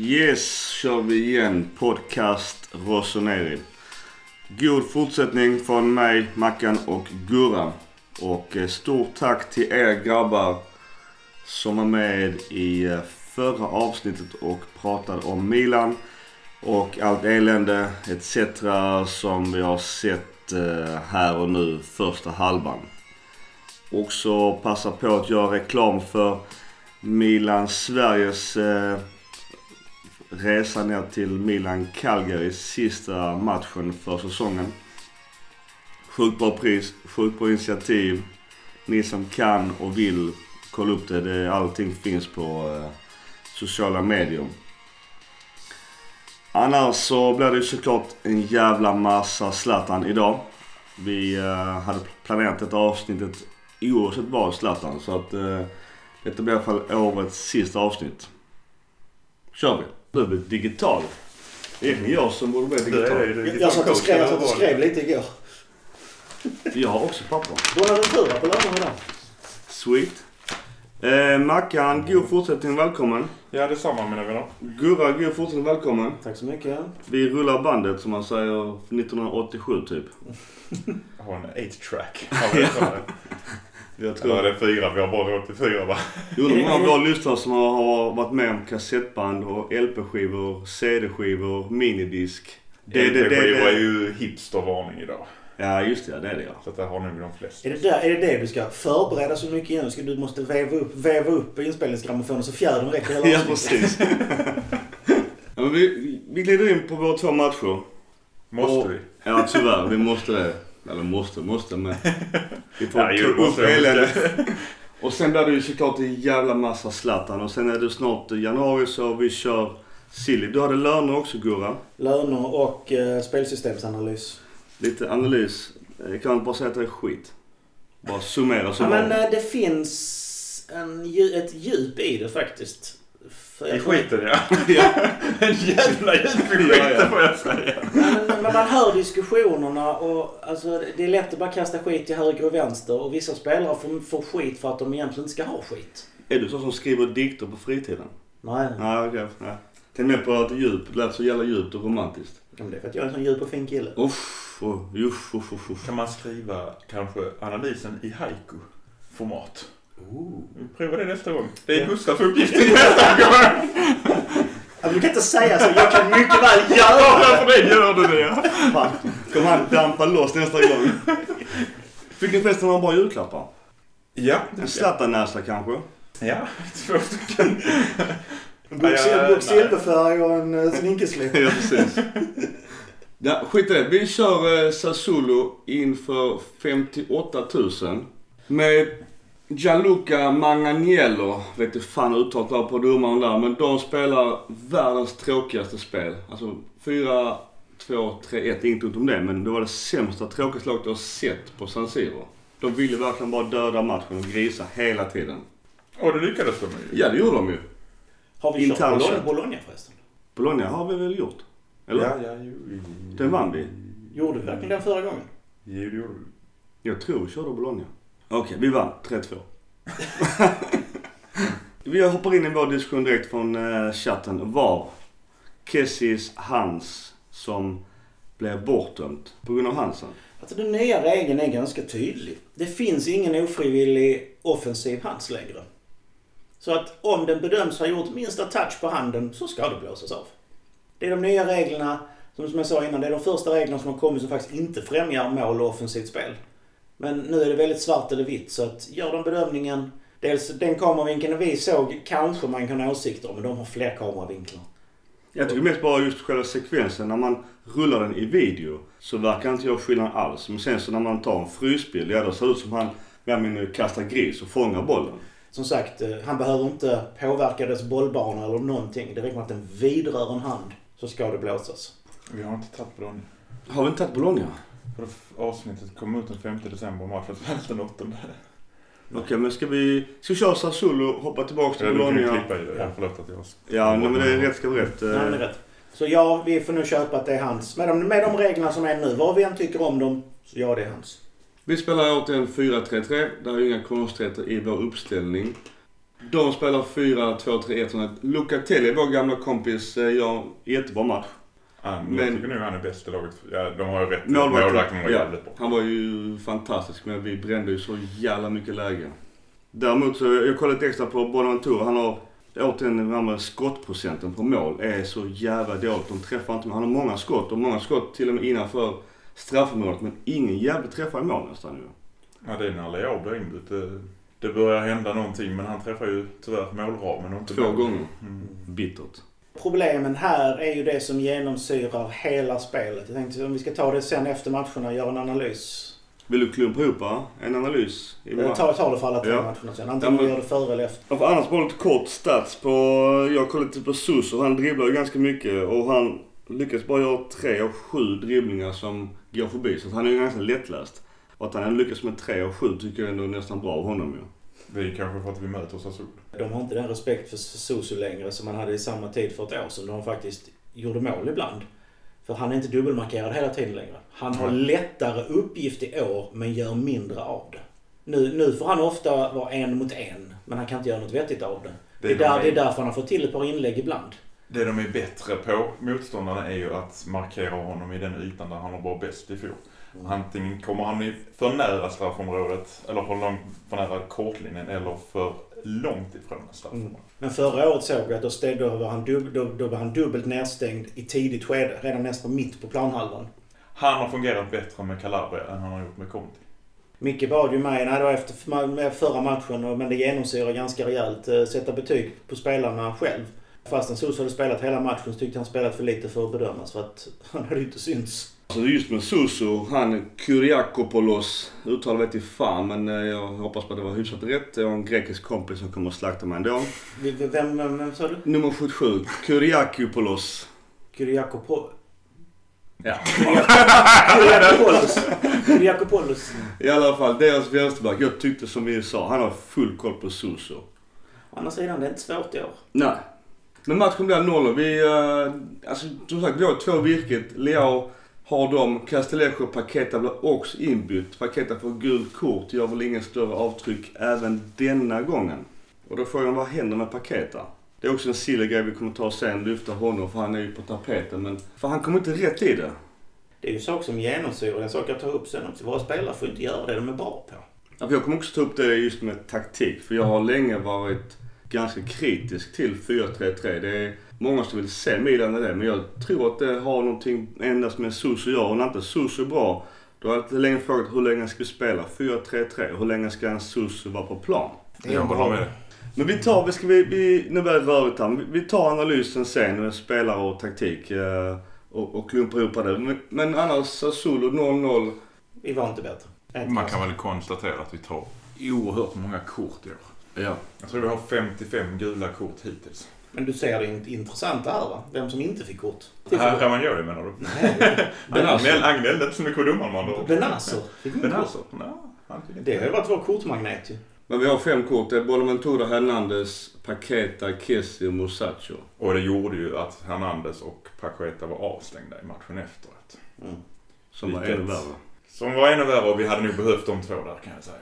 Yes, kör vi igen. Podcast Rossoneri. God fortsättning från mig, Mackan och Gurra. Och eh, stort tack till er grabbar som var med i eh, förra avsnittet och pratade om Milan och allt elände etc. som vi har sett eh, här och nu första halvan. Också passa på att göra reklam för Milan Sveriges resa ner till Milan Calgary sista matchen för säsongen. Sjukt bra pris, sjukt bra initiativ. Ni som kan och vill kolla upp det. det allting finns på eh, sociala medier. Annars så blir det ju såklart en jävla massa Zlatan idag. Vi eh, hade planerat detta avsnittet oavsett vad Zlatan. Så att eh, detta blir i alla fall årets sista avsnitt. Kör vi! Du blir digital. Det är jag som borde bli digital. Jag satt och skrev, jag satt och skrev lite igår. Jag har också papper. Bonaventura på lönen idag. Sweet. Eh, Mackan, god fortsättning. Välkommen. Ja, detsamma mina vänner. Gurra, god fortsättning. Välkommen. Tack så mycket. Vi rullar bandet som man säger 1987 typ. Jag har en 8-track. Har vi det? Jag är tror... det fyra? Vi har bara 84 va? Jo, de har bra lyssnare som har- varit med om kassettband och LP-skivor, CD-skivor, minidisk. LP-skivor är ju hipstervarning idag. Ja, just det. Det är det ja. Så att det har nog de flesta. Är det, där, är det det du ska förbereda så mycket igen? Ska du måste veva upp, veva upp inspelningsgrammofonen så fjädern räcker hela Ja, precis. ja, vi, vi glider in på våra två matcher. Måste Och- vi? Ja, tyvärr. Vi måste det. Eller måste, måste, men... Vi får Ja, jo, upp eländet. Och sen blir det ju såklart en jävla massa Zlatan. Och sen är det snart januari så vi kör Silly. Du hade löner också Gurra. Löner och eh, spelsystemsanalys. Lite analys. Jag kan bara säga att det är skit. Bara summera så Ja, men eh, det finns en, ett djup i det faktiskt. I skiten ja. En jävla djup i skiten Ja, får jag säga. Men man hör diskussionerna och alltså, det är lätt att bara kasta skit till höger och vänster och vissa spelare får, får skit för att de egentligen inte ska ha skit. Är du så som skriver dikter på fritiden? Nej, Nej, okej. Nej. Tänk mer på att djup. Det lät så jävla djupt och romantiskt. Ja, men det är för att jag är en sån djup och fin kille. Uff, uff, uff, uff, uff. Kan man skriva kanske analysen i haiku-format? Ooh. Prova det nästa gång. Det är Ja. Gustavs uppgift nästa gång. Ja, men du kan inte säga så. Jag kan mycket väl Ja, göra det. för det gör du det ja. Fan, kommer han dampa loss nästa gång? Fick ni förresten några bra julklappar? Ja. En Zlatan-näsa kanske? Ja, två stycken. En Ja, bok ja, nej. silverfärg och en uh, slinkerslipp. ja, precis. Ja, skit i det. Vi kör eh, Sassuolo inför 58 000. Med Gianluca Manganiello, vet inte fan uttalet var på domaren där, men de spelar världens tråkigaste spel. Alltså 4, 2, 3, 1, inget ont om det, men det var det sämsta, tråkigaste laget jag har sett på San Siro. De ville verkligen bara döda matchen och grisa hela tiden. Och det lyckades de ju. Ja, det gjorde de ju. Har vi kört Bologna. Bologna förresten? Bologna har vi väl gjort? Eller? Ja, ja, jo. Den vann vi. Gjorde vi verkligen den förra gången? Jo, det gjorde vi. Jag tror vi körde Bologna. Okej, vi vann 3-2. vi hoppar in i vår diskussion direkt från eh, chatten. Var Kessis Hans som blev bortdömt på grund av Hansen? Alltså den nya regeln är ganska tydlig. Det finns ingen ofrivillig offensiv hands längre. Så att om den bedöms ha gjort minsta touch på handen så ska det blåsas av. Det är de nya reglerna, som jag sa innan, det är de första reglerna som har kommit som faktiskt inte främjar mål och offensivt spel. Men nu är det väldigt svart eller vitt så att gör de bedömningen. Dels den kameravinkeln vi såg kanske man kan ha åsikter om, men de har fler kameravinklar. Jag tycker mest bara just själva sekvensen. När man rullar den i video så verkar inte jag skillnad alls. Men sen så när man tar en frysbild, ja då ser det ut som han eller mindre kastar gris och fångar bollen. Som sagt, eh, han behöver inte påverka dess bollbana eller någonting. Det räcker med att den vidrör en hand så ska det blåsas. Vi har inte tagit Bologna. Har vi inte tagit Bologna? Avsnittet kom ut den 5 december och matchen spelades den 8. Okej, men ska vi... Ska vi köra Sassuolo, hoppa tillbaka till Eller du kan ju Bologna? klippa i det. Ja, förlåt att jag... Ja, nej, men det är rätt ska vara rätt. Nej, det är Eh, rätt. Så ja, vi får nu köpa att det är hans. Med de, med de reglerna som är nu, vad vi än tycker om dem, så ja, det är hans. Vi spelar återigen 4-3-3. Det är inga konstigheter i vår uppställning. De spelar 4-2-3-1. Lucatelli, vår gamla kompis, eh, gör jättebra match. Han, Men- jag tycker nog han är bäst i laget. Ja, de har ju rätt. Målvakten, var ja. jävligt bra. Han var ju fantastisk men vi brände ju så jävla mycket läge. Däremot så, jag kollade extra på Bonaventura. Han har återigen den här med skottprocenten på mål är så jävla dåligt. De träffar inte. Han har många skott och många skott till och med innanför straffområdet men ingen jävla träffar i mål nästan ju. Ja, det är när Leao blir inbytt. Det, det börjar hända någonting men han träffar ju tyvärr målramen och inte Två mål. gånger. Mm. Bittert. Problemen här är ju det som genomsyrar hela spelet. Jag tänkte om vi ska ta det sen efter matcherna och göra en analys. Vill du klumpa ihop en analys? Jag tar, tar det för alla tre Ja. matcherna sen. Antingen Ja, men- gör det före eller efter. Ja, annars bara lite kort stats på... Jag kollade lite på Suso. Han dribblar ju ganska mycket och han lyckas bara göra tre av sju dribblingar som går förbi. Så han är ju ganska lättläst. Och att han lyckas med tre av sju tycker jag ändå är nästan bra av honom ju. Det är kanske för att vi möter Sassuolo. De har inte den respekt för Susu längre som man hade i samma tid för ett år sedan. De faktiskt gjorde mål ibland. För han är inte dubbelmarkerad hela tiden längre. Han har Nej. lättare uppgift i år men gör mindre av det. Nu, nu får han ofta vara en mot en. Men han kan inte göra något vettigt av det. Det är, de där, det är därför han har fått till ett par inlägg ibland. Det de är bättre på, motståndarna, är ju att markera honom i den ytan där han var bäst i fjol. Antingen kommer han för nära straffområdet, eller för, långt, för nära kortlinjen, eller för långt ifrån straffområdet. Men förra året såg vi att då, steg, då, var han dub, då, då var han dubbelt nedstängd i tidigt skede. Redan nästan mitt på planhalvan. Han har fungerat bättre med Calabria än han har gjort med Conti. Micke bad ju mig, nej det var efter förra matchen, och- men det genomsyrar ganska rejält, eh, sätta betyg på spelarna själv. Fastän Sos hade spelat hela matchen så tyckte han spelat för lite för att bedömas för att han hade inte synts. Alltså just med Suso, han Kyriakopoulos, uttal vet jag fan men eh, jag hoppas på att det var hyfsat rätt. Jag har en grekisk kompis som kommer att slakta mig ändå. Vem, vem, vem sa du? Nummer 77, Kyriakopoulos. Kyriakopo... Ja. Kyriakopoulos. Kyriakopoulos. I alla fall, deras vänsterback. Jag tyckte som vi sa, han har full koll på Suso. Å andra sidan, det är inte svårt i år. Nej. Men matchen blir 0 Vi, uh, alltså som sagt, vi har två virket. Leao har dem. Castellejo och Paketa blir också inbytt. Paketa får gult kort, gör väl ingen större avtryck även denna gången. Och då frågar man vad händer med Paketa? Det är också en sillig grej vi kommer ta sen, lyfta honom för han är ju på tapeten. Men för han kommer inte rätt i det. Det är ju sak som genomsyrar, en sak jag tar upp sen också. Våra spelare får inte göra det de är bra på. Ja, jag kommer också ta upp det just med taktik. För jag har länge varit ganska kritisk till 4-3-3. Det är många som vill se Milan i det. Men jag tror att det har någonting endast med Suso att göra. Och när inte Suso är bra, då har jag länge frågat hur länge ska vi spela 4-3-3? Hur länge ska en Suso vara på plan? Det är Jag håller bra- med. Men vi tar, vi ska vi, vi, nu blir det rörigt här. Vi tar analysen sen med spelare och taktik. eh, Och, och klumpar ihop det. Men, men annars Sassuolo 0-0. Vi var inte bättre. Man kan väl konstatera att vi tar oerhört många kort i år. Ja. Jag tror vi har 55 gula kort hittills. Men du ser det int- intressanta här va? Vem som inte fick kort. Här Ramagnoli menar du? Men Agnell inte så mycket på domaren man då. Benazzo fick inte kort. Nej, fick inte. Det har ju varit vår kortmagnet ju. Men vi har fem kort. Det är Bonaventura, Hernandez, Paketa, Kessi och Musacho. Och det gjorde ju att Hernandez och Paqueta var avstängda i matchen efteråt. Mm. Som var Vilket- ännu värre. Som var ännu värre och vi hade nog behövt de två där kan jag säga.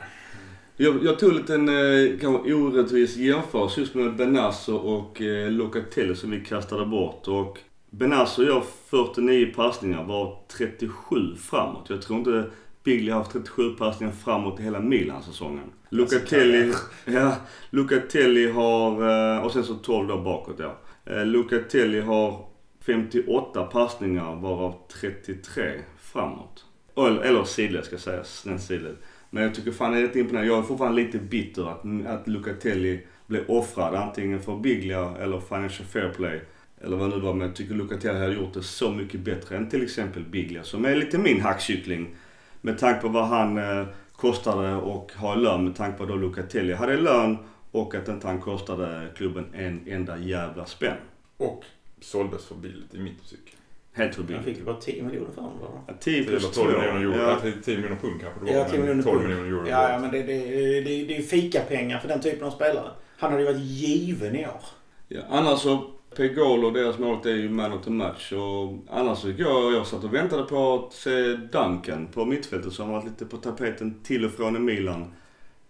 Jag, jag tog lite en eh, kanske orättvis jämförelse just med Benazzo och eh, Locatelli som vi kastade bort. Och Benazzo gör 49 passningar var 37 framåt. Jag tror inte Biglia har haft 37 passningar framåt i hela Milan-säsongen. Locatelli, ja, Locatelli har, eh, och sen så 12 då bakåt ja. Eh, Locatelli har 58 passningar varav 33 framåt. Eller, eller sidled ska sägas, den sidled. Men jag tycker fan det är rätt imponerande. Jag är fortfarande lite bitter att, att Lucatelli blev offrad antingen för Biglia eller Financial Fair Play. Eller vad det nu var. Men jag tycker Lucatelli hade gjort det så mycket bättre än till exempel Biglia som är lite min hackkyckling. Med tanke på vad han eh, kostade och har i lön med tanke på då Lucatelli hade i lön och att inte han kostade klubben en enda jävla spänn. Och såldes för billigt i mitt tycke. Helt för Jag billigt. fick ju bara 10 miljoner för honom va? Ja, 10 10 plus eller 2. 12 miljoner euro. Ja. Ja. 10 miljoner pund kanske det var. Ja, 10 men miljoner 12 pund. miljoner euro. Ja, ja men det, det, det, det är ju fikapengar för den typen av spelare. Han hade ju varit given i år. Ja, annars så, Pegolo, deras mål är ju man of the match. Och annars så jag, jag satt och väntade på att se Duncan på mittfältet som har varit lite på tapeten till och från i Milan.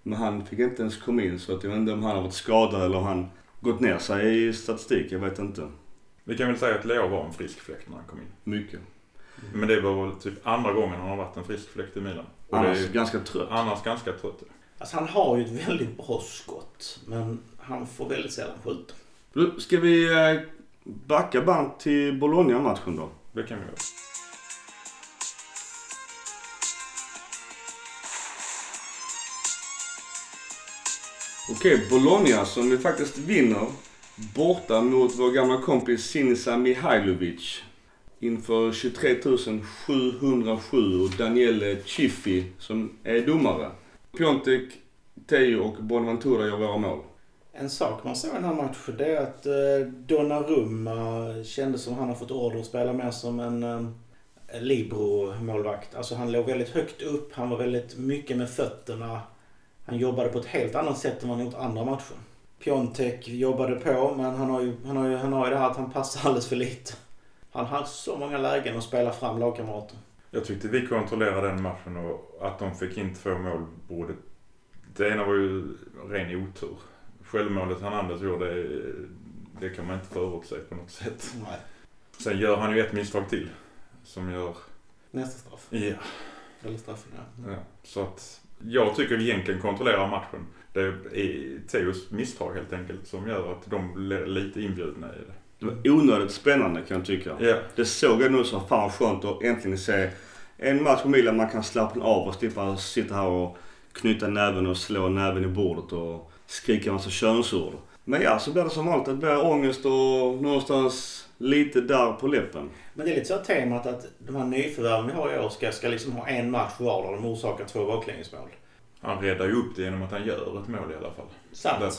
Men han fick inte ens komma in så att jag vet inte om han har varit skadad eller om han gått ner sig i statistik. Jag vet inte. Vi kan väl säga att Leo var en frisk fläkt när han kom in. Mycket. Men det var väl typ andra gången han har varit en frisk fläkt i Milan. Och det är Annars ju ganska trött. annars ganska trött. Alltså han har ju ett väldigt bra skott. Men han får väldigt sällan skjuta. Ska vi eh, backa band till Bologna-matchen då? Det kan vi göra. Okej, Bologna som vi faktiskt vinner borta mot vår gamla kompis Sinisa Mihailovic. Inför 23 707 och Daniele Chiffi som är domare. Piontek, Teo och Bonaventura gör våra mål. En sak man såg i den här matchen det är att eh, Donnarumma kändes som han har fått order att spela mer som en eh, Libro-målvakt. Alltså han låg väldigt högt upp, han var väldigt mycket med fötterna. Han jobbade på ett helt annat sätt än vad han gjort andra matcher. Piontek jobbade på men han har, ju, han, har ju, han har ju det här att han passar alldeles för lite. Han har så många lägen att spela fram lagkamrater. Jag tyckte vi kontrollerade den matchen och att de fick in två mål borde... Det ena var ju ren otur. Självmålet Hernandez gjorde, det kan man inte förutse på något sätt. Nej. Sen gör han ju ett misstag till. Som gör... Nästa straff. Ja. Eller straffen ja. ja. Så att jag tycker vi egentligen kontrollerar matchen. Det är Theos misstag helt enkelt som gör att de blir lite inbjudna i det. Det var onödigt spännande kan jag tycka. Ja. Det såg jag nu som fan skönt att äntligen se en match på Milan man kan slappna av och slippa sitta här och knyta näven och slå näven i bordet och skrika en massa könsord. Men ja, så blir det som vanligt. Det blir ångest och någonstans lite där på läppen. Men det är lite så temat att de här nyförvärven vi har i år ska, ska liksom ha en match var där de orsakar två baklängesmål. Han räddar ju upp det genom att han gör ett mål i alla fall. Sant. Där.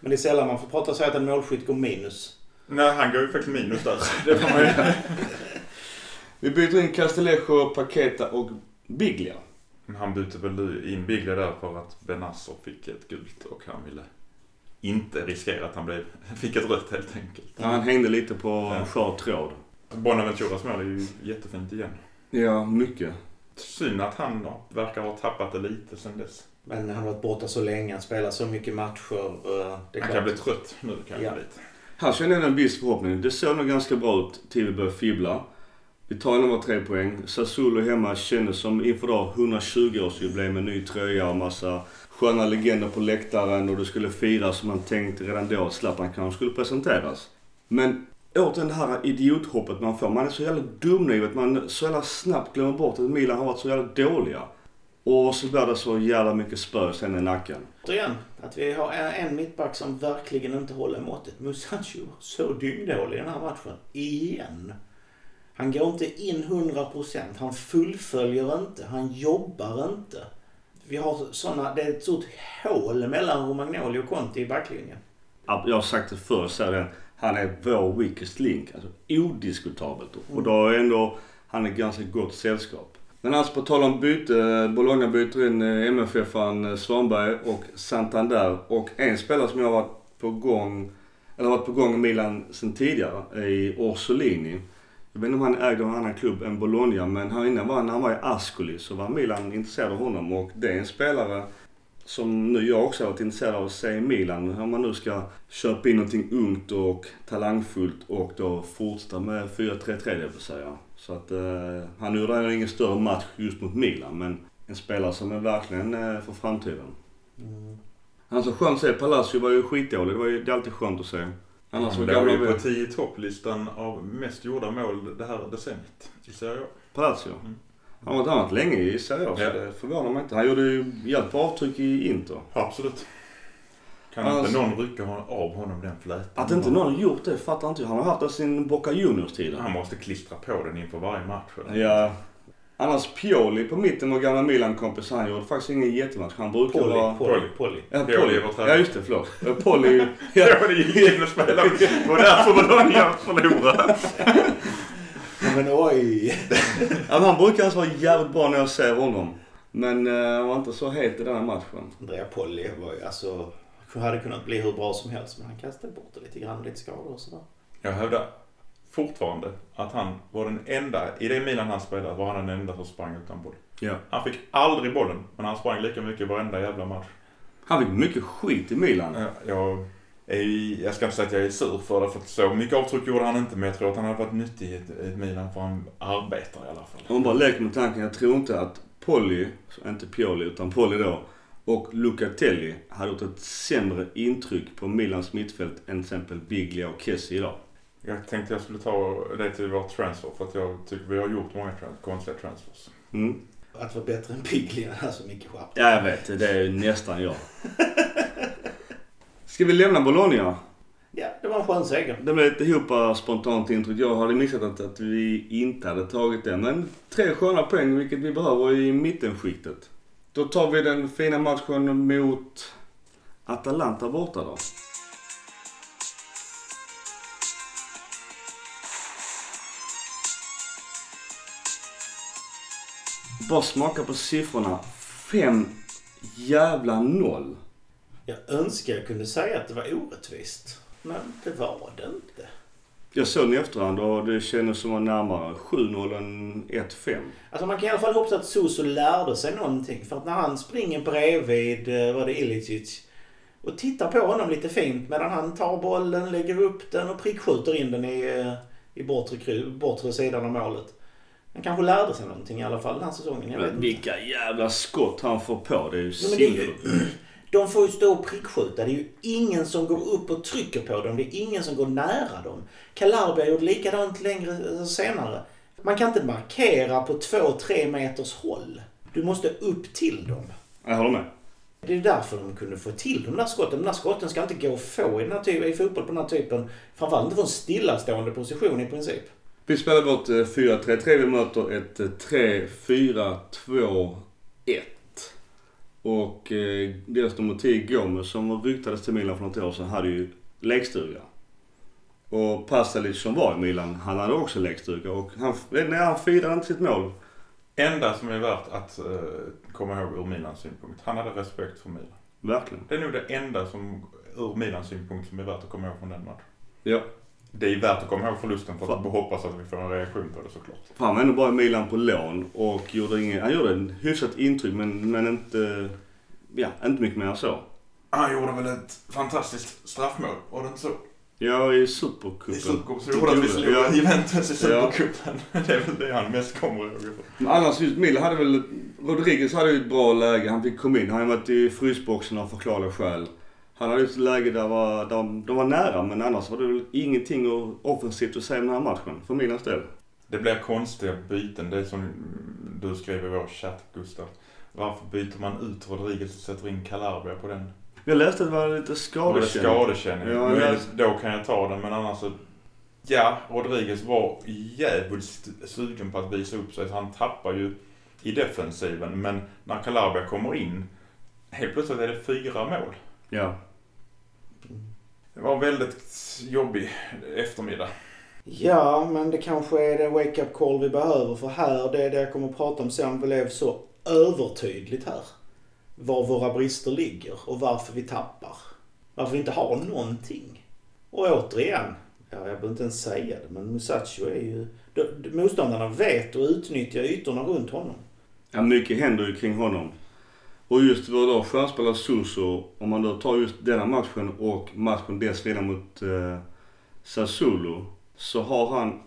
Men det är sällan man får prata så att en målskytt går minus. Nej, han går ju faktiskt minus där. Det får man ju. Vi byter in Castellejo, Paqueta och Biglia. Han bytte väl in Biglia där för att Benazzo fick ett gult och han ville inte riskera att han blev, fick ett rött helt enkelt. Ja, han hängde lite på Ja. skör tråd. Bonaventuras mål är ju jättefint igen. Ja, mycket. Synd att han verkar ha tappat det lite sen dess. Men han har varit borta så länge, han spelar så mycket matcher. eh, Det är Han kan bli trött nu kanske Ja. lite. Här kände jag en viss förhoppning. Det såg nog ganska bra ut till vi började fibbla. Vi tar nummer tre poäng. Sassuolo hemma kändes som inför då 120-årsjubileum med ny tröja och massa sköna legender på läktaren och det skulle firas som man tänkte redan då att Zlatan kanske skulle presenteras. Men återigen det här idiothoppet man får. Man är så jävla dumnöjd man så jävla snabbt glömmer bort att Milan har varit så jävla dåliga. Och så blir det så jävla mycket spö sen i nacken. Återigen, att vi har en mittback som verkligen inte håller måttet. Musacho så dyngdålig i den här matchen. Igen. Han går inte in 100%. Han fullföljer inte. Han jobbar inte. Vi har såna, det är ett stort hål mellan Romagnoli och Conti i backlinjen. Ja, Jag har sagt det förr, så är det, han är vår weakest link. Alltså odiskutabelt. Och då är ändå han ett ganska gott sällskap. Men alltså på tal om byte. Bologna byter in eh, MFF-aren eh, Svanberg och Santander. Och en spelare som jag har varit på gång, eller varit på gång i Milan sedan tidigare, är Orsolini. Jag vet inte om han ägde en annan klubb än Bologna, men här innan var, när han var i Ascoli så var Milan intresserad av honom. Och det är en spelare som nu jag också har varit intresserad av att se i Milan. Om man nu ska köpa in någonting ungt och talangfullt och då fortsätta med 4-3-3 det vill säga. Så att eh, han gjorde ingen större match just mot Milan men en spelare som är verkligen eh, för framtiden. Han som skönt att se Palacio var ju skitdålig. Det var ju det är alltid skönt att se. Annars Han låg ju på vi... 10 topplistan av mest gjorda mål det här decenniet. I Serie A. Palacio. Mm. Han har varit annat länge i Serie så Ja. det förvånar mig inte. Han gjorde ju jävligt bra avtryck i Inter. Absolut. Kan Alltså- inte någon rycka av honom den flätan? Att inte någon har gjort det fattar inte jag. Han har haft det sin Boca Juniors-tiden. Han måste klistra på den inför varje match. eller? Ja. Annars Pioli på mitten var gamla Milan-kompis. Han gjorde faktiskt ingen jättematch. Han brukar Polly, vara... Polly, Polly. Ja, Pioli Polly. är vår tränare. Ja, just det. Förlåt. Polly... Ja, ja. det gick in och spelade. Det var därför Bologna förlorade. Men oj! ja, men han brukar alltså vara jävligt bra när jag ser honom. Men eh, han var inte så het i den här matchen. Andrea Polly var ju alltså... Hade kunnat bli hur bra som helst men han kastade bort det lite grann. Lite skador och sådär. Jag hävdar fortfarande att han var den enda, i det Milan han spelade var han den enda som sprang utan boll. Ja. Han fick aldrig bollen, men han sprang lika mycket varenda jävla match. Han fick mycket skit i Milan. Ja, Jag, jag ska inte säga att jag är sur för det, för att så mycket avtryck gjorde han inte, men jag tror att han hade varit nyttig i ett, Milan, för han arbetar i alla fall. Om man bara leker med tanken, jag tror inte att Polly, inte Pioli utan Polly då, och Lucatelli hade gjort ett sämre intryck på Milans mittfält än till exempel Biglia och Kessie idag. Jag tänkte jag skulle ta det till vår transfer, för att jag tycker vi har gjort många trans- konstiga transfers. Mm. Att vara bättre än Piglia, alltså mycket skärp. Ja, jag vet. Det är ju nästan jag. Ska vi lämna Bologna? Ja, det var en skön seger. Det blev ett ihop spontant intryck. Jag hade missat att, att vi inte hade tagit det. Men tre sköna poäng, vilket vi behöver i mittenskiktet. Då tar vi den fina matchen mot Atalanta borta då. Bara smaka på siffrorna. Fem jävla noll. Jag önskar jag kunde säga att det var orättvist. Men det var det inte. Jag såg den i efterhand och det kändes som att var närmare 7-0 än 1-5. Alltså man kan i alla fall hoppas att Suso lärde sig någonting. För att när han springer bredvid, eh, var det Ilicic, och tittar på honom lite fint medan han tar bollen, lägger upp den och prickskjuter in den i, eh, i bortre, bortre sidan av målet. Han kanske lärde sig någonting i alla fall den här säsongen. Jag vet Men inte. vilka jävla skott han får på. Det är ju Ja, det. De får ju stå och prickskjuta. Det är ju ingen som går upp och trycker på dem. Det är ingen som går nära dem. Calabria gjorde likadant längre senare. Man kan inte markera på två, tre meters håll. Du måste upp till dem. Jag håller med. Det är därför de kunde få till de där skotten. De där skotten ska inte gå att få i, den här typen, i fotboll på den här typen. Framförallt inte från stillastående position i princip. Vi spelar vårt eh, 4-3-3. Vi möter ett eh, 3-4-2-1. Och eh, deras nummer 10 Gomes som ryktades till Milan för något år sedan hade ju lekstuga. Och Pasalic som var i Milan, han hade också lekstuga. Och han, nej, han firade inte sitt mål. Enda som är värt att eh, komma ihåg ur Milans synpunkt, han hade respekt för Milan. Verkligen. Det är nog det enda som, ur Milans synpunkt, som är värt att komma ihåg från den matchen. Ja. Det är värt att komma ihåg förlusten för att hoppas att vi får en reaktion på det såklart. För han var ändå bara i Milan på lån och gjorde ingen, han gjorde en hyfsat intryck men, men inte, ja, inte mycket mer än så. Han gjorde väl ett fantastiskt straffmål, var det inte så? Ja, i I Supercupen. Supercupen. Så gjorde att vi slog Ja. Juventus i Supercupen. Det är väl det han mest kommer ihåg. Men annars just Milan hade väl, Rodriguez hade ju ett bra läge. Han fick komma in. Han hade varit i frysboxen av förklarliga skäl. Han hade ju ett läge där var, där de var nära men annars var det väl ingenting offensivt att säga om den här matchen för Milans del. Det blir konstiga byten. Det är som du skrev i vår chatt, Gustav. Varför byter man ut Rodriguez och sätter in Calabria på den? Jag läste att det var lite Var det skadekänning. skadekänning? Ja, det- Då kan jag ta den, men annars så... Ja, Rodriguez var jävligt sugen på att visa upp sig. Så han tappar ju i defensiven. Men när Calabria kommer in, helt plötsligt är det fyra mål. Ja. Det var en väldigt jobbig eftermiddag. Ja, men det kanske är det wake-up call vi behöver. För här, det är det jag kommer att prata om sen, blev så övertydligt här. Var våra brister ligger och varför vi tappar. Varför vi inte har någonting. Och återigen, ja, jag behöver inte ens säga det, men Musacho är ju... Motståndarna vet och utnyttjar ytorna runt honom. Ja, mycket händer ju kring honom. Och just vår då stjärnspelare Suso, om man då tar just denna matchen och matchen dessförinnan mot eh, Sassuolo, så har han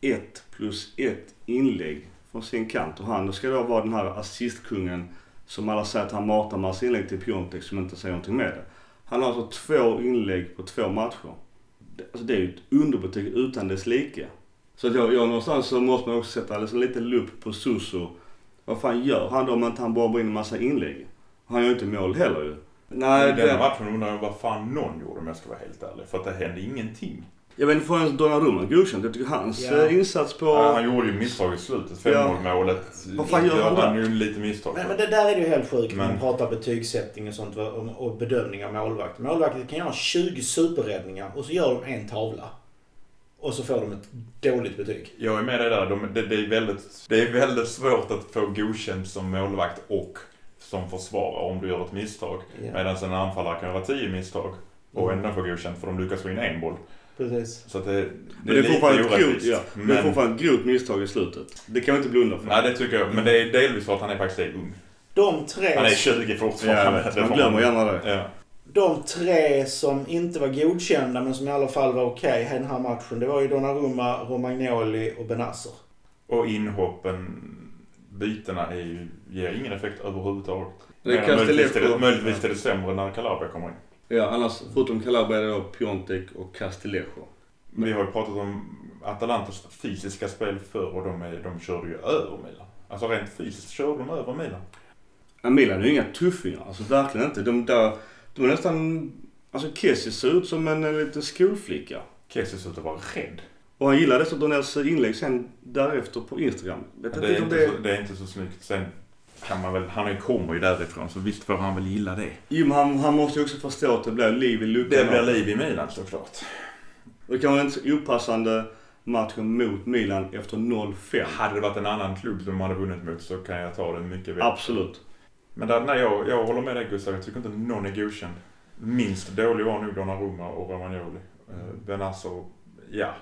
ett plus ett inlägg från sin kant. Och han ska då vara den här assistkungen som alla säger att han matar massa inlägg till Piontek som inte säger någonting med det. Han har alltså två inlägg på två matcher. Alltså det är ju ett underbetyg utan dess like. Så att jag, jag någonstans så måste man också sätta liksom lite lupp på Suso. Vad fan gör han då om inte han bombar in en massa inlägg? Han gör inte mål heller ju. Nej, I det, matchen undrar jag vad fan någon gjorde om jag ska vara helt ärlig. För att det hände ingenting. jag vet inte, får ens Donnarumma godkänt? Jag tycker hans Ja. eh, insats på... Ja, han gjorde ju misstag i slutet. Ja. 5-0-målet. Vad fan gör han han där? ju lite misstag. Men, men det där är ju helt sjukt när man Men- pratar betygssättning och sånt och, och bedömning av målvakt. Målvakten kan göra 20 superräddningar och så gör de en tavla. Och så får de ett dåligt betyg. Jag är med dig där. De, det, det, är väldigt, det är väldigt svårt att få godkänt som målvakt och som försvarare om du gör ett misstag. Ja. Medan en anfallare kan göra 10 misstag och Mm. ändå få godkänt för de lyckas få in en boll. Precis. Så att det, det Men det är fortfarande ett grovt, ja, men... det är fortfarande ett grovt misstag i slutet. Det kan vi inte blunda för. Nej, det tycker jag. Men det är delvis för att han är faktiskt är ung. De tre, Han är 20 ja, fortfarande. Det Man glömmer gärna det. Ja. de tre som inte var godkända men som i alla fall var okej i den här matchen. Det var ju Donnarumma, Romagnoli och Benasser. Och inhoppen, bytena är ju, ger ingen effekt överhuvudtaget. Det är möjligtvis, är det, möjligtvis är det sämre när Calabria kommer in. Ja, annars förutom Calabria är det då Piontek och Castillejo. Vi har ju pratat om Atalantas fysiska spel förr och de, är, de körde ju över Milan. Alltså rent fysiskt körde de över Milan. Ja, Milan är ju inga tuffingar. Alltså verkligen inte. De där, de är nästan... Alltså Kessie ser ut som en, en liten skolflicka. Kessie såg ut att vara rädd. Och han gillar dessutom deras inlägg sen därefter på Instagram. Vet Det inte är inte, det... så, det är inte så snyggt. Sen kan man väl, han är- kommer ju därifrån så visst får han väl gilla det. Jo, men han, han måste ju också förstå att det blir liv i luckan. Det blir liv i Milan såklart. Det kan vara en så opassande matchen mot Milan efter 0-5. Hade det varit en annan klubb som de hade vunnit mot så kan jag ta det mycket väl. Absolut. Men där, nej, jag, jag håller med dig Gustav. Jag tycker inte någon är godkänd. Minst dålig var nog Donnarumma och Romagnoli. Eh, Benasser, ja.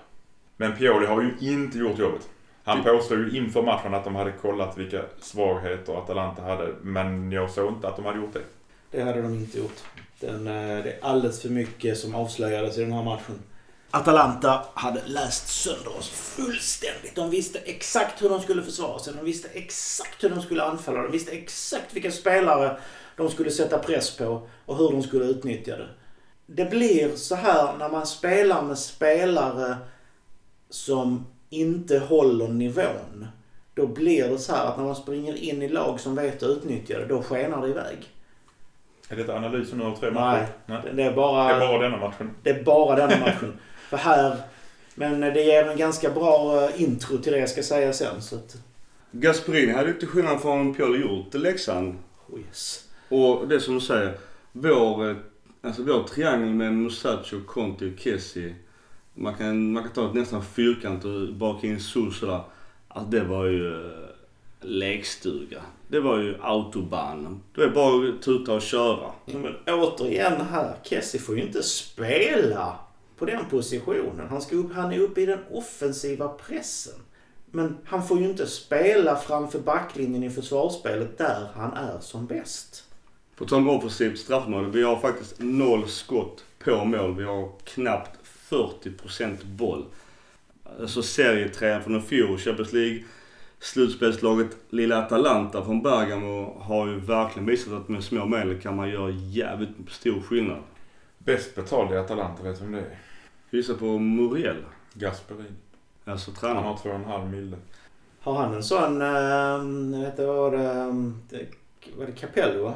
Men Pioli har ju inte gjort jobbet. Han påstod ju inför matchen att de hade kollat vilka svagheter Atalanta hade. Men jag såg inte att de hade gjort det. Det hade de inte gjort. Den, eh, det är alldeles för mycket som avslöjades i den här matchen. Atalanta hade läst sönder oss fullständigt. De visste exakt hur de skulle försvara sig. De visste exakt hur de skulle anfalla. De visste exakt vilka spelare de skulle sätta press på och hur de skulle utnyttja det. Det blir så här när man spelar med spelare som inte håller nivån. Då blir det så här att när man springer in i lag som vet att utnyttja det, då skenar det iväg. Är detta analysen nu av tre Nej. matcher? Nej. Det är bara... Det är bara denna matchen. Det är bara denna matchen. För här... Men det ger en ganska bra eh, intro till det jag ska säga sen. Så att, Gasperini hade ju till skillnad från Pioli gjort läxan. oh yes. Och det som du säger. Vår, eh, alltså vår triangel med Musacho, Conti och Kessie. Man kan, man kan ta ett nästan fyrkant och baka in Sus sådär. Alltså det var ju eh, lekstuga. Det var ju autobahn. Det är bara att tuta och köra. Men återigen här. Kessie får ju inte spela på den positionen. Han, ska upp, han är uppe i den offensiva pressen. Men han får ju inte spela framför backlinjen i försvarsspelet där han är som bäst. På tal om offensivt straffområde. Vi har faktiskt noll skott på mål. Vi har knappt 40% boll. Alltså serietränaren från i fjol, Champions League. Slutspelslaget lilla Atalanta från Bergamo har ju verkligen visat att med små medel kan man göra jävligt stor skillnad. Bäst betald i Atalanta, vet du vem det är? Visa på Muriel. Gasperini. Alltså Han tränaren. har två och en halv mille. Har han en sån, äh, vet du vad var det, ehm, det, var det Capello va?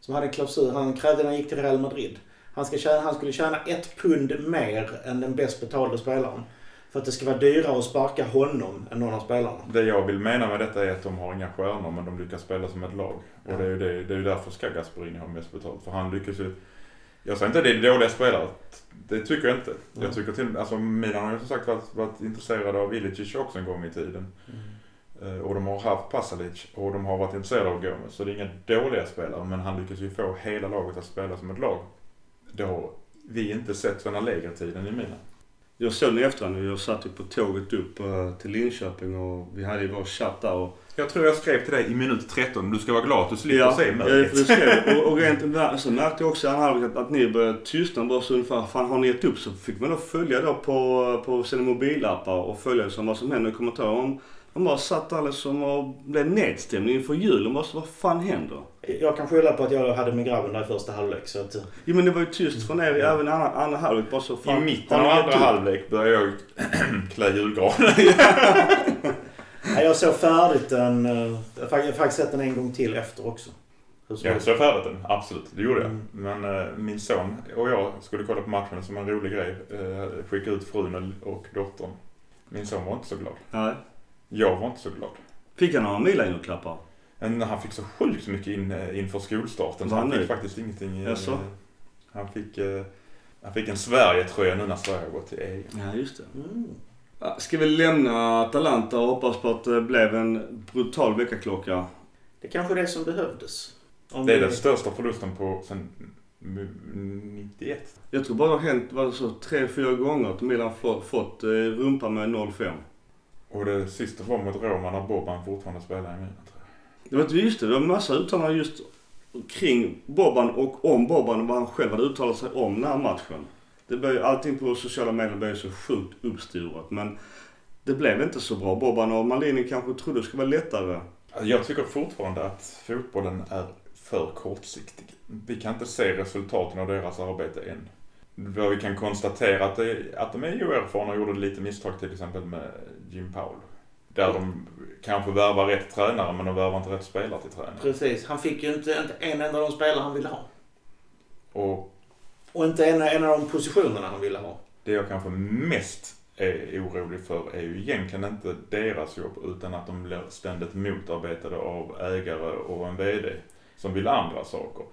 Som hade en klausul, han krävde när han gick till Real Madrid. Han, ska tjäna, han skulle tjäna ett pund mer än den bäst betalde spelaren. För att det ska vara dyrare att sparka honom än någon av spelarna. Det jag vill mena med detta är att de har inga stjärnor men de lyckas spela som ett lag. Och Ja. det är ju det, det är därför ska Gasperini ha mest betalt. För han lyckas ju... Jag säger inte att det är dåliga spelare. Det tycker jag inte. Ja. Jag tycker till alltså Milan har ju som sagt varit, varit intresserade av Ilicic också en gång i tiden. Eh, Och de har haft Pasalic och de har varit intresserade av Gomez. Så det är inga dåliga spelare men han lyckas ju få hela laget att spela som ett lag. Det har vi inte sett sedan lägertiden i Milan. Jag såg den i efterhand och jag satt ju på tåget upp eh, till Linköping och vi hade ju vår chatt där och Jag tror jag skrev till dig i minut 13. Du ska vara glad att du slipper se Ja, mörkret. för det och, och rent så märkte jag också i andra att, att ni började tystna bara så ungefär, fan har ni gett upp? Så fick man då följa då på, på sina mobilappar och följa som vad som händer i kommentarer. De, de bara satt alla som och blev nedstämda inför jul. De bara så, vad fan händer? Jag kan skylla på att jag hade med grabben där i första halvlek. Så att, Jo men det var ju tyst från er i även andra, andra halvlek. Bara så, I fan, mitten har av andra halvlek började jag klä julgranen. Jag såg färdigt den. eh, Jag har fak- faktiskt sett den en gång till efter också. Jag såg färdigt den, absolut. Det gjorde jag. Mm. Men eh, min son och jag skulle kolla på matchen som en rolig grej. Uh, skicka ut frun och, och dottern. Min son var inte så glad. Nej. Jag var inte så glad. Fick han några Milan-julklappar? Han fick så sjukt mycket in, eh, inför skolstarten så han fick faktiskt ingenting. eh, Jaså? han fick, eh, han fick en Sverige-tröja nu när Sverige har gått till EM. Ja just det. Mm. Ska vi lämna Atalanta och hoppas på att det blev en brutal väckarklocka? Det kanske är det som behövdes. Om Det är vi- den största förlusten på sen 91. Jag tror bara det har hänt, var det så, tre, fyra gånger att Milan få- fått rumpa med 0-5. Och det sista var mot Roma när Boban fortfarande spelade i Milan tror jag. Det var inte just det, det var massa uttalanden just kring Boban och om Boban vad han själv hade uttalat sig om den här matchen. Det blev, allting på sociala medier blev så sjukt uppstyrat men det blev inte så bra. Boban och Malini kanske trodde det skulle vara lättare. Alltså, Jag tycker fortfarande att fotbollen är för kortsiktig. Vi kan inte se resultaten av deras arbete än. Vad vi kan konstatera att, det, att de är oerfarna och gjorde lite misstag till exempel med Jim Powell. Där de kanske värvar rätt tränare men de värvar inte rätt spelare till tränare. Precis. Han fick ju inte, inte en enda av de spelare han ville ha. Och Och inte en, en av de positionerna han ville ha. det jag kanske mest är orolig för är ju egentligen inte deras jobb utan att de blir ständigt motarbetade av ägare och en VD som vill andra saker.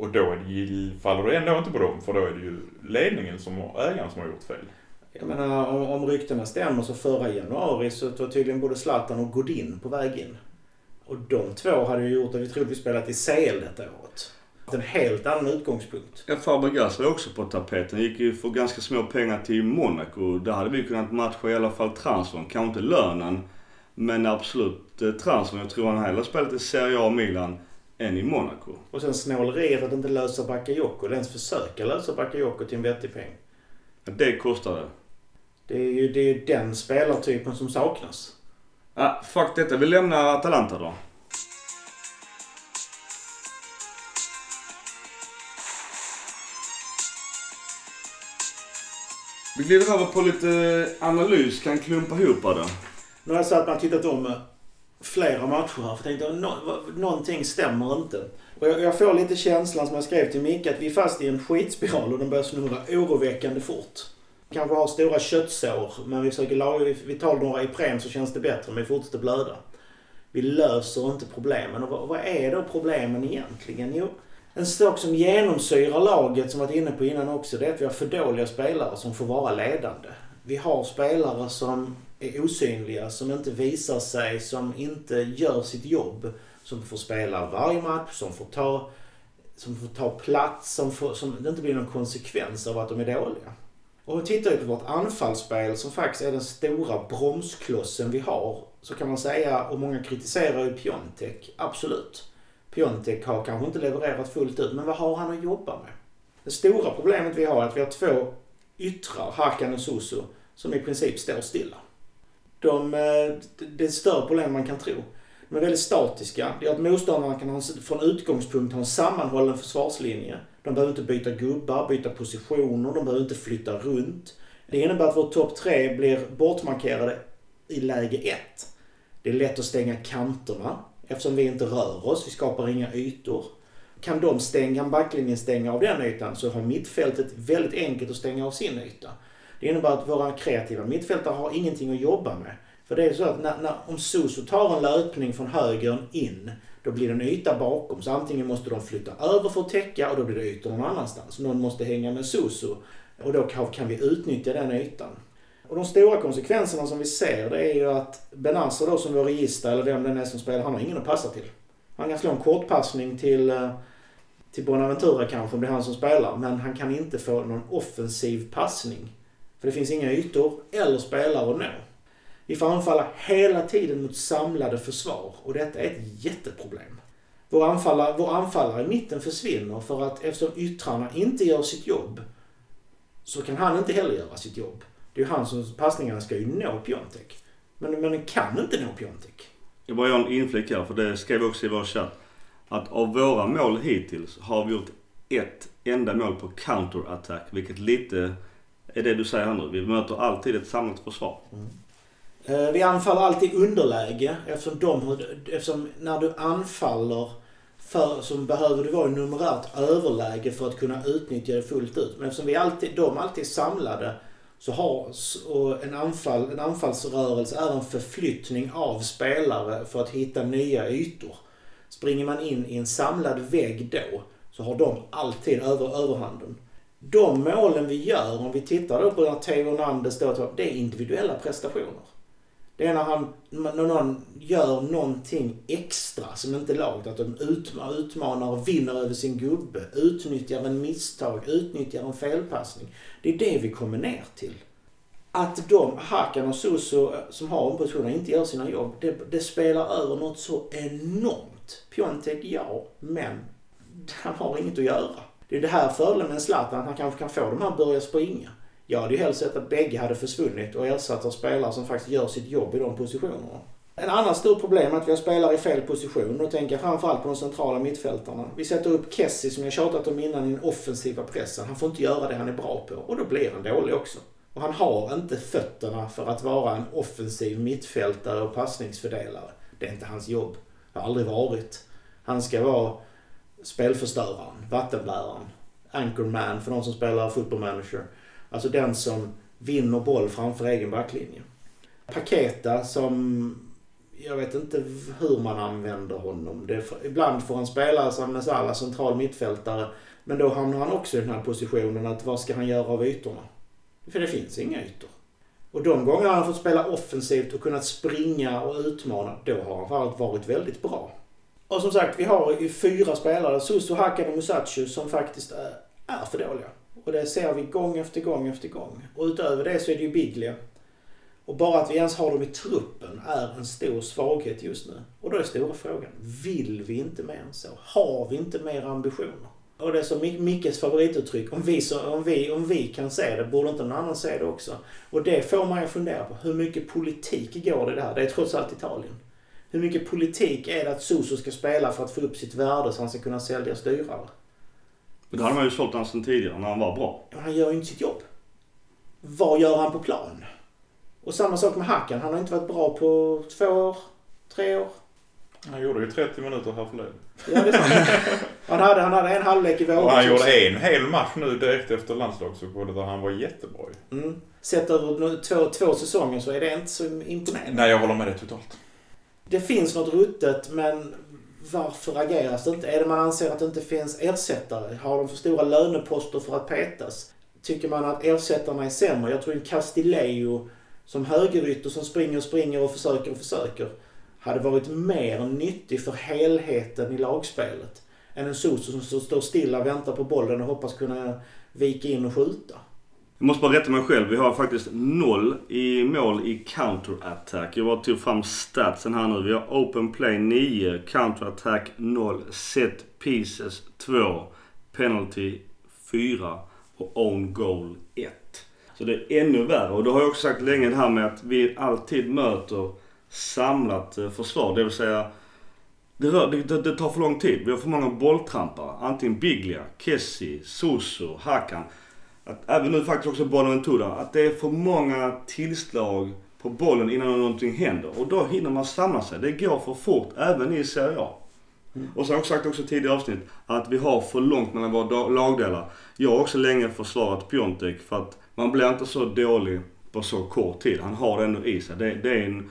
Och då är det, faller det ändå inte på dem för då är det ju ledningen som, ägaren som har gjort fel. Jag menar om, om ryktena stämmer så förra januari så var tydligen både Zlatan och Godin på väg in. Och de två hade ju gjort att vi trodde vi spelat i CL detta året. En helt annan utgångspunkt. Ja, Fabregas var också på tapeten. Gick ju för ganska små pengar till Monaco. Där hade vi kunnat matcha i alla fall transfern. Kanske inte lönen, men absolut eh, transfern. Jag tror han hellre spelat i Serie A och Milan än i Monaco. Och sen snåleriet att inte lösa Bakayoko, eller ens försöka lösa Bakayoko till en vettig peng. Det kostade. Det är ju, det är ju den spelartypen som saknas. Ah, fuck detta. Vi lämnar Atalanta då. Vi glider över på lite analys, kan klumpa ihop det. Nu har jag satt mig och tittat om eh, flera matcher här för jag tänkte nå, någonting stämmer inte. Och jag, jag får lite känslan som jag skrev till Micke att vi är fast i en skitspiral och den börjar snurra oroväckande fort. Kanske har stora köttsår men vi försöker laga, vi, vi tar några Ipren så känns det bättre men vi fortsätter blöda. Vi löser inte problemen. Och vad, vad är då problemen egentligen? Jo, en sak som genomsyrar laget, som vi varit inne på innan också, det är att vi har för dåliga spelare som får vara ledande. Vi har spelare som är osynliga, som inte visar sig, som inte gör sitt jobb. Som får spela varje match, som får ta, som får ta plats, som, får, som det inte blir någon konsekvens av att de är dåliga. Och om vi tittar på vårt anfallsspel som faktiskt är den stora bromsklossen vi har så kan man säga, och många kritiserar ju Piontek, absolut. Piontek har kanske inte levererat fullt ut, men vad har han att jobba med? Det stora problemet vi har är att vi har två yttrar, Hakan och Susu, som i princip står stilla. De, eh, det är större problem man kan tro. De är väldigt statiska. Det gör att motståndarna kan ha, en- från utgångspunkt ha en sammanhållen försvarslinje. De behöver inte byta gubbar, byta positioner, de behöver inte flytta runt. Det innebär att vår topp tre blir bortmarkerade i läge ett. Det är lätt att stänga kanterna eftersom vi inte rör oss, vi skapar inga ytor. Kan de stänga, kan backlinjen stänga av den ytan så har mittfältet väldigt enkelt att stänga av sin yta. Det innebär att våra kreativa mittfältare har ingenting att jobba med. För det är så att när, när, om Soso tar en löpning från högern in, då blir det en yta bakom. Så antingen måste de flytta över för att täcka och då blir det ytor någon annanstans. Någon måste hänga med Soso och då kan, vi utnyttja den ytan. Och de stora konsekvenserna som vi ser det är ju att Benazer då som vår regista eller vem den är som spelar, han har ingen att passa till. Han kan slå en kortpassning till, eh, till Bonaventura kanske om det är han som spelar. Men han kan inte få någon offensiv passning. För det finns inga ytor eller spelare att nå. Vi får anfalla hela tiden mot samlade försvar och detta är ett jätteproblem. Vår anfallare, vår anfallare i mitten försvinner för att eftersom yttrarna inte gör sitt jobb så kan han inte heller göra sitt jobb. Det är ju han som passningarna ska ju nå Piontek. Men, men den kan inte nå Piontek. Jag bara gör en inflik här, för det skrev vi också i vår chatt. Att av våra mål hittills har vi gjort ett enda mål på counterattack Vilket lite är det du säger här nu. Vi möter alltid ett samlat försvar. Mm. Eh, vi anfaller alltid i underläge eftersom, de, eftersom när du anfaller för, så behöver du vara i numerärt överläge för att kunna utnyttja det fullt ut. Men eftersom vi alltid, de alltid är samlade så har och en, anfall, en anfallsrörelse är en förflyttning av spelare för att hitta nya ytor. Springer man in i en samlad vägg då så har de alltid över, överhanden. De målen vi gör, om vi tittar då på när Theo Hernandez står, det är individuella prestationer. Det är när, han, när någon gör någonting extra som inte är laget. Att de utmanar och vinner över sin gubbe. Utnyttjar en misstag, utnyttjar en felpassning. Det är det vi kommer ner till. Att de, Hakan och Soso som har ompositioner inte gör sina jobb, det, det spelar över något så enormt. Piontek, ja, men han har inget att göra. Det är det här fördelen med en Zlatan, att han kanske kan få de här att börja springa. Jag hade ju helst sett att bägge hade försvunnit och ersatt av spelare som faktiskt gör sitt jobb i de positionerna. En annan stor problem är att vi har spelare i fel position. Då tänker jag framförallt på de centrala mittfältarna. Vi sätter upp Kessie som jag tjatat om innan i den offensiva pressen. Han får inte göra det han är bra på och då blir han dålig också. Och han har inte fötterna för att vara en offensiv mittfältare och passningsfördelare. Det är inte hans jobb. Det har aldrig varit. Han ska vara spelförstöraren, vattenbäraren, anchorman för de som spelar football manager. Alltså den som vinner boll framför egen backlinje. Paketa som, jag vet inte hur man använder honom. Det för, ibland får han spela som med alla central mittfältare. Men då hamnar han också i den här positionen att vad ska han göra av ytorna? För det finns inga ytor. Och de gånger han har fått spela offensivt och kunnat springa och utmana, då har han varit väldigt bra. Och som sagt, vi har ju fyra spelare, Susu, Hakan och Musacho, som faktiskt är, är för dåliga. Och det ser vi gång efter gång efter gång. Och utöver det så är det ju Biglia. Och bara att vi ens har dem i truppen är en stor svaghet just nu. Och då är stora frågan, vill vi inte mer än så? Har vi inte mer ambitioner? Och det är som Mickes favorituttryck, om vi, så, om, vi, om vi kan se det, borde inte någon annan se det också? Och det får man ju fundera på. Hur mycket politik går det i det här? Det är trots allt Italien. Hur mycket politik är det att Suso ska spela för att få upp sitt värde så han ska kunna säljas dyrare? Men då hade man ju sålt honom sedan tidigare när han var bra. Ja, han gör ju inte sitt jobb. Vad gör han på plan? Och samma sak med Hakan. Han har inte varit bra på två år, tre år. Han gjorde ju 30 minuter här förleden. Ja, det är sant. Han hade, han hade en halvlek i våras. Och han också. gjorde en hel match nu direkt efter landslagsuppehållet där han var jättebra. Mm. Sett över nu- två, två säsonger så är det inte så imponerande. Nej, jag håller med dig totalt. Det finns något ruttet men varför ageras det inte? Är det man anser att det inte finns ersättare? Har de för stora löneposter för att petas? Tycker man att ersättarna är sämre? Jag tror en Castillejo som högerytter som springer och springer och försöker och försöker hade varit mer nyttig för helheten i lagspelet än en Soso som står- stilla, väntar på bollen och hoppas kunna vika in och skjuta. Jag måste bara rätta mig själv. Vi har faktiskt noll i mål i counter-attack. Jag bara tog fram statsen här nu. Vi har open play 9, counter-attack 0, set pieces 2, penalty 4 och own goal 1. Så det är ännu värre. Och det har jag också sagt länge det här med att vi alltid möter samlat eh, försvar. Det vill säga det, rör, det, det, det tar för lång tid. Vi har för många bolltrampare. Antingen Biglia, Kessie, Soso, Hakan. Att även nu faktiskt också Bonaventura. Att det är för många tillslag på bollen innan någonting händer. Och då hinner man samla sig. Det går för fort även i Serie A. Och så har jag också sagt också tidigare avsnitt att vi har för långt mellan våra lagdelar. Jag har också länge försvarat Piontek för att man blir inte så dålig på så kort tid. Han har det ändå i sig. Det, det är en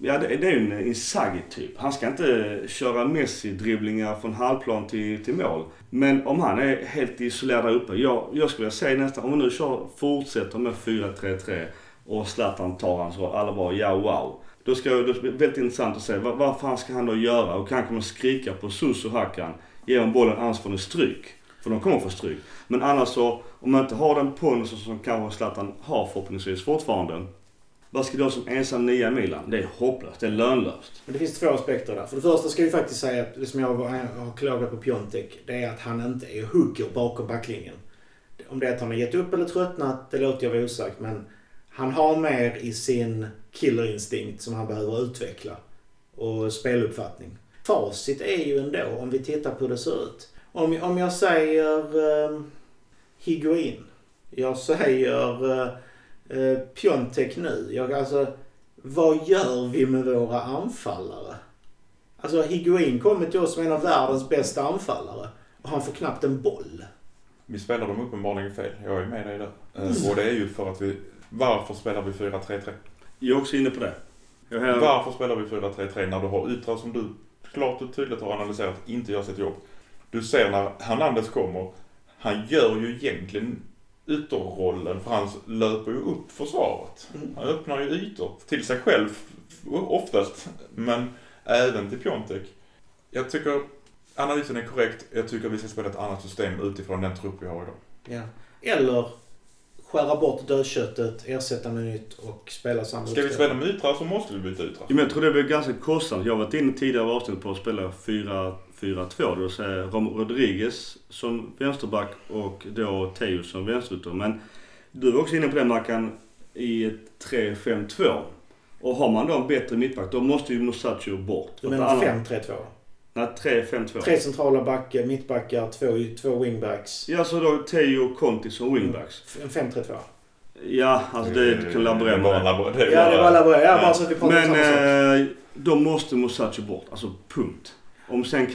Ja, det, det är ju en Inzaghi-typ. Han ska inte köra Messi-dribblingar från halvplan till, till mål. Men om han är helt isolerad där uppe. Jag, jag skulle vilja säga nästan, om vi nu kör, fortsätter med 4-3-3 och Zlatan tar hans roll. Alla bara ja, wow. Då ska det bli väldigt intressant att se vad, vad fan ska han då göra? Och han kommer skrika på Susu Hakan, Ge honom bollen, annars får ni stryk. För de kommer få stryk. Men annars så, om man inte har den pondusen som kanske Zlatan har förhoppningsvis fortfarande. Vad ska då som ensam nia i Milan? Det är hopplöst. Det är lönlöst. Men det finns två aspekter där. För det första ska vi faktiskt säga att det som jag har klagat på Piontek, det är att han inte är hugger bakom backlinjen. Om det är att han har gett upp eller tröttnat, det låter jag vara osagt. Men han har mer i sin killerinstinkt som han behöver utveckla. Och speluppfattning. Facit är ju ändå, om vi tittar på hur det ser ut. Om, om jag säger eh, Higuin. Jag säger eh, eh, Piontek nu. Jag, alltså, vad gör vi med våra anfallare? Alltså Higuain kommer till oss som en av världens bästa anfallare. Och han får knappt en boll. Vi spelar dem uppenbarligen fel. Jag är med dig där. Eh, Och det är ju för att vi... Varför spelar vi 4-3-3? Jag är också inne på det. Jag har, Varför spelar vi 4-3-3 när du har yttrar som du klart och tydligt har analyserat inte gör sitt jobb? Du ser när Hernandez kommer, han gör ju egentligen ytterrollen för han löper ju upp försvaret. Mm. Han öppnar ju ytor till sig själv oftast, men även till Piontek. Jag tycker analysen är korrekt. Jag tycker vi ska spela ett annat system utifrån den trupp vi har idag. Ja. Eller skära bort dödköttet, ersätta med nytt och spela samma Ska vi spela med yttrar så måste vi byta yttrar. Ja, men jag tror det blir ganska kostsamt. Jag har varit inne tidigare avsnitt på att spela 4-4-2. Det vill säga Rom Rodriguez som vänsterback och då Theo som vänsterytter. Men du var också inne på det Mackan i ett 3-5-2. Och har man då en bättre mittback då måste ju Musacho bort. Du menar annars- 5-3-2? Nej, 3-5-2. Tre centrala backar, mittbackar, två, två wingbacks. Ja, så då Theo och Conti som wingbacks. En 5-3-2. Ja, alltså det du kan laborera bara med. labor- det är Ja, det var bra. Ja, bara så att vi pratar om Men samma sak. eh, då måste Musacho bort. Alltså punkt. Om sen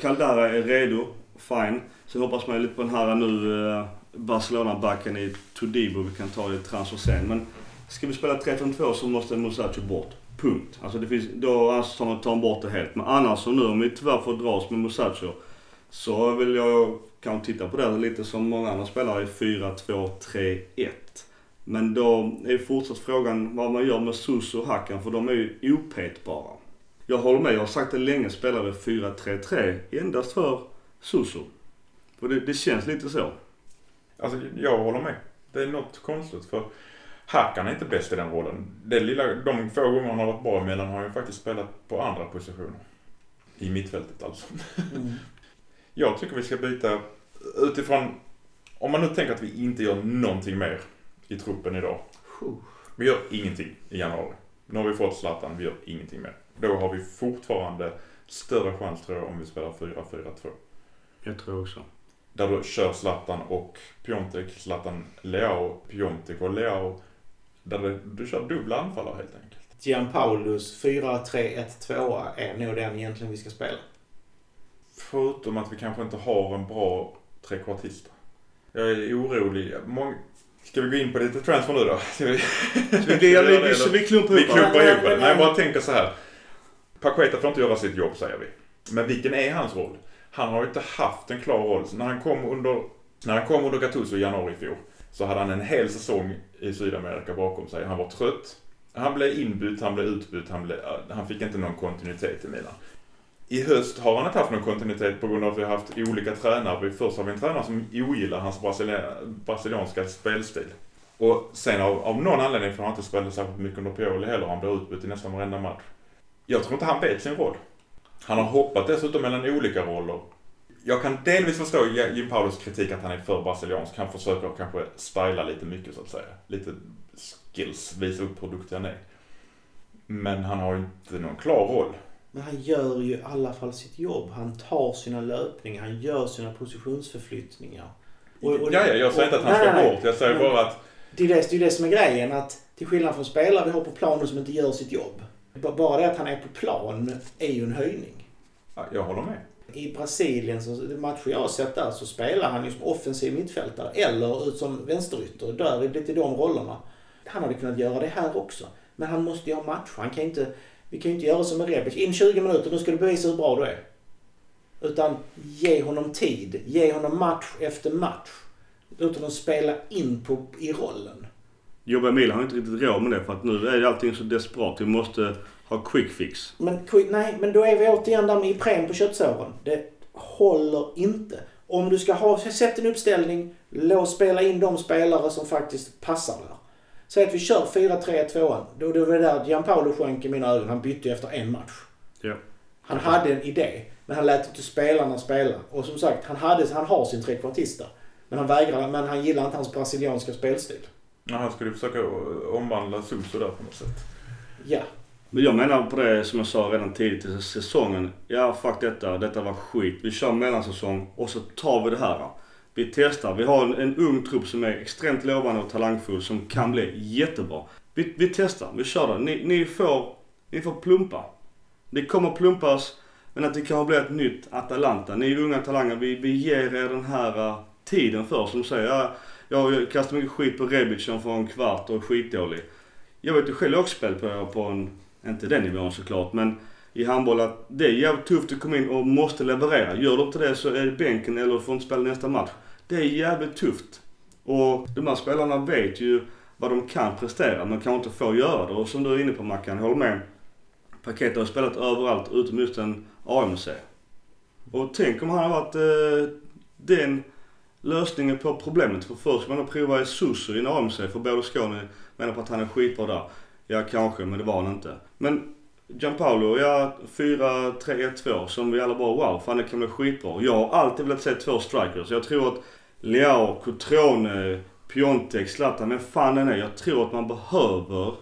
Caldara är redo, fine. Sen hoppas man ju lite på den här nu eh, Barcelona-backen i Todibo. Vi kan ta det i transfer sen. Men ska vi spela 3-5-2 så måste Musacho bort. Punkt. Alltså det finns, då anser man tar bort det helt. Men annars så nu om vi tyvärr får dras med Musacho så vill jag kanske titta på det lite som många andra spelare i 4-2-3-1. Men då är fortsatt frågan vad man gör med Suso och Hakan för de är ju opetbara. Jag håller med, jag har sagt det länge, spelar vi 4-3-3 endast för Suso. För det, det känns lite så. Alltså, jag håller med. Det är något konstigt för Hakan är inte bäst i den rollen. Det lilla, de få gånger han har varit bra emellan har han ju faktiskt spelat på andra positioner. I mittfältet alltså. Mm. Jag tycker vi ska byta utifrån, om man nu tänker att vi inte gör någonting mer i truppen idag. Vi gör ingenting i januari. Nu har vi fått Zlatan, vi gör ingenting mer. Då har vi fortfarande större chans tror jag om vi spelar 4-4-2. Jag tror också. Där du kör Zlatan och Piontek, Zlatan, Leao, Piontek och Leao. Där du, du kör dubbla anfallare helt enkelt. Gianpaulus 4-3-1-2 är nog den egentligen vi ska spela. Förutom att vi kanske inte har en bra trekvartista. Jag är orolig. Mång... Ska vi gå in på lite transfer nu då? Ska vi, Så vi, vi, vi, vi, vi klumpar vi ihop klumpar Nej, ihop Nej, jag bara tänker så här. Paqueta får inte göra sitt jobb säger vi. Men vilken är hans roll? Han har ju inte haft en klar roll. Så När han kom under, när han kom under Gattuso i januari i fjol så hade han en hel säsong i Sydamerika bakom sig. Han var trött. Han blev inbytt, han blev utbytt, han, blev, äh, han fick inte någon kontinuitet i Milan. I höst har han inte haft någon kontinuitet på grund av att vi har haft olika tränare. Först har vi en tränare som ogillar hans brasilianska spelstil. Och sen av, av någon anledning får han inte spela särskilt mycket under Pioli heller. Han blir utbytt i nästan varenda match. Jag tror inte han vet sin roll. Han har hoppat dessutom mellan olika roller. Jag kan delvis förstå Jim Paulos kritik att han är för brasiliansk. Han försöker kanske styla lite mycket så att säga. Lite skills, visa upp hur duktig han är. Men han har inte någon klar roll. Men han gör ju i alla fall sitt jobb. Han tar sina löpningar, han gör sina positionsförflyttningar. Och- och- ja, ja, jag säger inte att han Nej, ska nej, bort. Jag säger bara att Det är det, det är det som är grejen. Att till skillnad från spelare vi har på planen som inte gör sitt jobb. Bara det att han är på plan är ju en höjning. ja, jag håller med. I Brasilien, så, matcher jag har sett där, så spelar han ju som offensiv mittfältare eller ut som vänsterytter. Där är lite de rollerna. Han hade kunnat göra det här också. Men han måste ju ha match. Han kan inte, vi kan ju inte göra som med Rebic. In 20 minuter, nu ska du bevisa hur bra du är. Utan ge honom tid. Ge honom match efter match. Låt honom spela in på, i rollen. Jobba Emil har inte riktigt råd med det för att nu är allting så desperat. Vi måste ha quick fix. Men nej, men då är vi återigen där med Ipren på köttsåren. Det håller inte. Om du ska ha, sätt en uppställning, låt spela in de spelare som faktiskt passar där. Säg att vi kör 4-3-2. Då, då var det där Gianpaolo sjönk i mina ögon. Han bytte efter en match. Ja. Han hade en idé, men han lät inte spelarna spela. Och som sagt, han, hade, han har sin trekvartista. Men han vägrar, men han gillar inte hans brasilianska spelstil. Ja, han skulle försöka omvandla Suso där på något sätt. Ja. Men jag menar på det som jag sa redan tidigt i säsongen. Ja, fuck detta. Detta var skit. Vi kör mellansäsong och så tar vi det här. Vi testar. Vi har en, en ung trupp som är extremt lovande och talangfull som kan bli jättebra. Vi, vi testar. Vi kör det. Ni, ni, får, ni får plumpa. Det kommer plumpas. Men att det kan bli ett nytt Atalanta. Ni är unga talanger. Vi, vi ger er den här uh, tiden för som säger. Jag kastar mycket skit på Rebic som får en kvart och är skitdålig. Jag vet ju själv också spel på, på en, inte den nivån såklart, men i handboll att det är jävligt tufft att komma in och måste leverera. Gör du inte det så är det bänken eller du får inte spela nästa match. Det är jävligt tufft. Och de här spelarna vet ju vad de kan prestera men kan inte få göra det. Och som du är inne på Mackan, håll med. Paket har spelat överallt utom just en AMC. Och tänk om han har varit eh, den lösningen på problemet. För först ska man prova Susu i en AMC för båda Skåne menar på att han är skitbra där. Ja kanske, men det var han inte. Men Gianpaolo, ja 4-3-1-2 som vi alla bara wow, fan det kan bli skitbra. Jag har alltid velat se två strikers. Jag tror att Leao, Cotrone, Piontek, Zlatan, vem fan den är. Jag tror att man behöver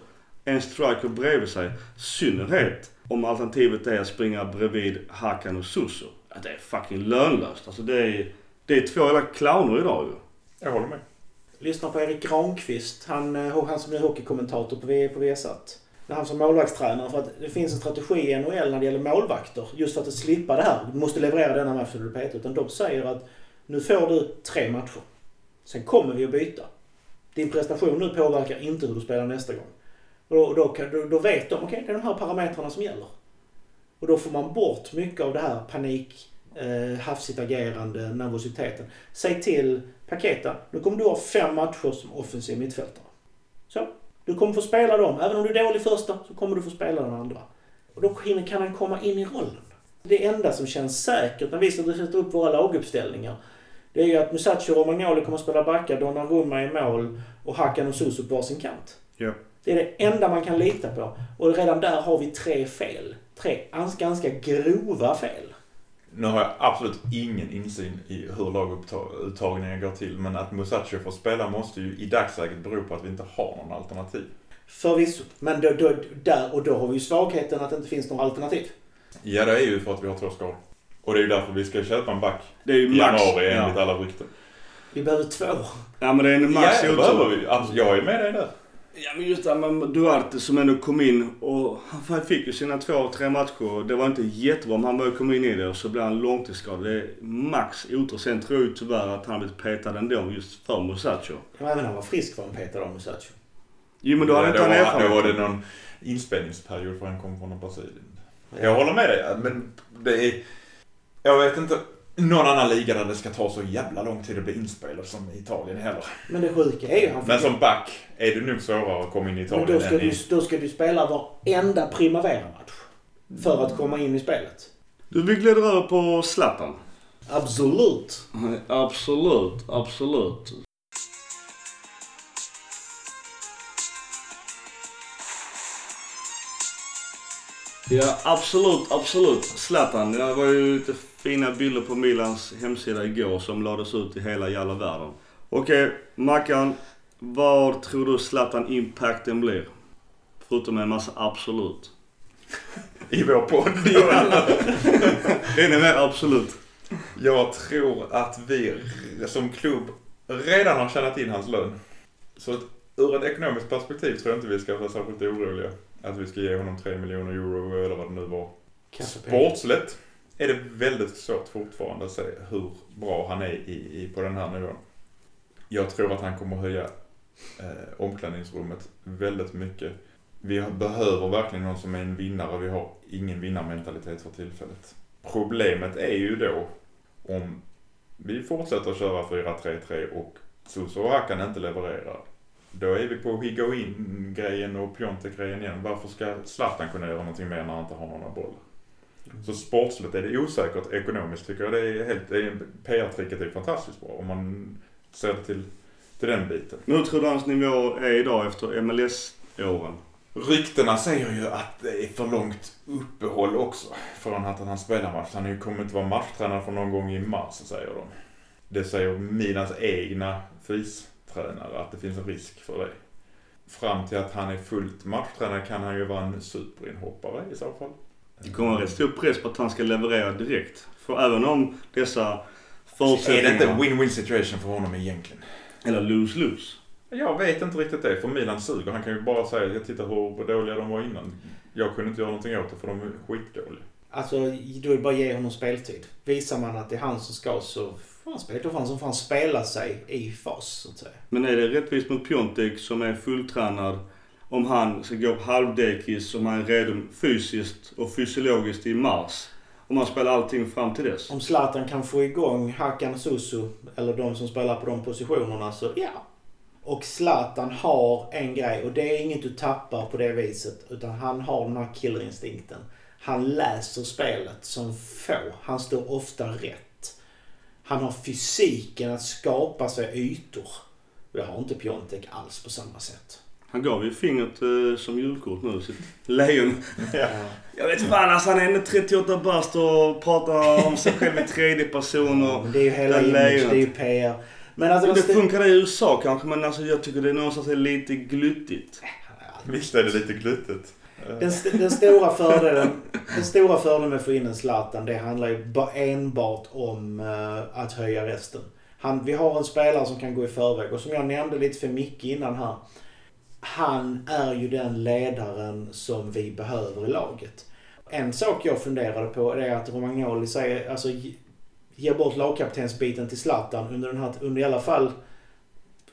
en striker bredvid sig. synnerhet om alternativet är att springa bredvid Hakan och Suso. Ja, det är fucking lönlöst. Alltså det är, det är två jävla clowner idag ju. Jag håller med. Lyssna på Erik Granqvist. Han, eh, han som är hockeykommentator på, v, på. När han som målvaktstränare. För att det finns en strategi i NHL när det gäller målvakter. Just för att slippa det här. Du måste leverera denna match för du petar. Utan de säger att nu får du tre matcher. Sen kommer vi att byta. Din prestation nu påverkar inte hur du spelar nästa gång. Och då, då, då, då vet de, okej okay, det är de här parametrarna som gäller. Och då får man bort mycket av det här panik, eh, hafsigt agerande, nervositeten. Säg till Paketa, nu kommer du ha fem matcher som offensiv mittfältare. Så. Du kommer få spela dem. Även om du är dålig första så kommer du få spela den andra. Och då kan han komma in i rollen. Det enda som känns säkert när vi sätter upp våra laguppställningar det är ju att Musacho och Romagnoli kommer att spela backar, Donnarumma i mål och Hakan och Susu på sin kant. Ja. Det är det enda man kan lita på. Och redan där har vi tre fel. Tre ganska grova fel. Nu har jag absolut ingen insyn i hur laguttagningen går till. Men att Musacho får spela måste ju i dagsläget bero på att vi inte har någon alternativ. Förvisso. Men då, då, där och då har vi ju svagheten att det inte finns några alternativ. Ja, det är ju för att vi har två skador. Och det är ju därför vi ska köpa en back det är ju i max, januari enligt ja. alla rykten. Vi behöver två. Ja men det är en max Ja, det behöver vi. Alltså, jag är med dig där. Ja men just det här med Duarte som ändå kom in och han fick ju sina två, tre matcher. Det var inte jättebra men han började komma in i det och så blev han långtidsskadad. Det är max otur. Sen tror jag tyvärr att han blivit petad ändå just för Musacho. Ja, även han var frisk var han petad av Musacho. Jo men då hade inte han erfarenhet. då var det någon inspelningsperiod för han kom från Brasilien. Jag håller med dig, men det är... Jag vet inte någon annan liga där det ska ta så jävla lång tid att bli inspelad som i Italien heller. Men det sjuka är ju... Han Men som back är det nog svårare att komma in i Men Italien då ska, än du, i... då ska du spela varenda Primavera-match. För att komma in i spelet. Du, vi glider över på Zlatan. Absolut. Absolut, absolut. Ja, absolut, absolut. Zlatan. Det var ju lite fina bilder på Milans hemsida igår som lades ut i hela jävla världen. Okej, Mackan. Vad tror du Zlatan-impacten blir? Förutom en massa absolut. I vår podd. Ännu mer absolut. Jag tror att vi som klubb redan har tjänat in hans lön. Så ur ett ekonomiskt perspektiv tror jag inte vi ska vara särskilt oroliga. Att vi ska ge honom 3 miljoner euro eller vad det nu var. Sportsligt är det väldigt svårt fortfarande att se hur bra han är i, i, på den här nivån. Jag tror att han kommer höja eh, omklädningsrummet väldigt mycket. Vi behöver verkligen någon som är en vinnare. Vi har ingen vinnarmentalitet för tillfället. Problemet är ju då om vi fortsätter köra 4-3-3 och Suso och Hakan inte levererar. Då är vi på Higuain-grejen och Piontek-grejen igen. Varför ska Zlatan kunna göra någonting mer när han inte har några bollar? Så sportsligt är det osäkert. Ekonomiskt tycker jag det är helt... PR-tricket är fantastiskt bra om man ser till, till den biten. Nu tror du hans nivå är idag efter MLS-åren? Ryktena säger ju att det är för långt uppehåll också. Från att han spelar match. Han kommer inte vara matchtränare för någon gång i mars, säger de. Det säger Milans egna fystränare, att det finns en risk för det. Fram till att han är fullt matchtränare kan han ju vara en superinhoppare i så fall. Det kommer en rätt stor press på att han ska leverera direkt. För även om dessa Är det förutsättningar... inte win-win situation för honom egentligen? Eller lose-lose. Jag vet inte riktigt det, för Milan suger. Han kan ju bara säga, jag tittar hur dåliga de var innan. Jag kunde inte göra någonting åt det för de är skitdåliga. Alltså, då är det bara att ge honom speltid. Visar man att det är han som ska så han spela. Då får han som fan spela sig i fas, så att säga. Men är det rättvist mot Piontek som är fulltränad om han ska gå på halvdekis, om han är redo fysiskt och fysiologiskt i mars Om han spelar allting fram till dess. Om Zlatan kan få igång Hakan Susu eller de som spelar på de positionerna så ja. Och Zlatan har en grej och det är inget du tappar på det viset. Utan han har den här killerinstinkten. Han läser spelet som få. Han står ofta rätt. Han har fysiken att skapa sig ytor. Det har inte Piontek alls på samma sätt. Han gav ju fingret eh, som julkort nu, sitt lejon. Ja. Jag vet fan alltså, han är ändå 38 bast och pratar om sig själv i tredje person och... Det är ju hela image, det är ju PR. Men alltså... Det de- funkar i USA kanske men alltså jag tycker det är någonstans är lite gluttigt. Visst är det lite gluttigt. Den, st- den, stora fördelen, den stora fördelen med att få in en Zlatan, det handlar ju enbart om uh, att höja resten. Han, vi har en spelare som kan gå i förväg och som jag nämnde lite för Micke innan här. Han är ju den ledaren som vi behöver i laget. En sak jag funderade på är att Romagnoli säger, alltså ge- ger bort lagkaptensbiten till Zlatan under, den här, under i alla fall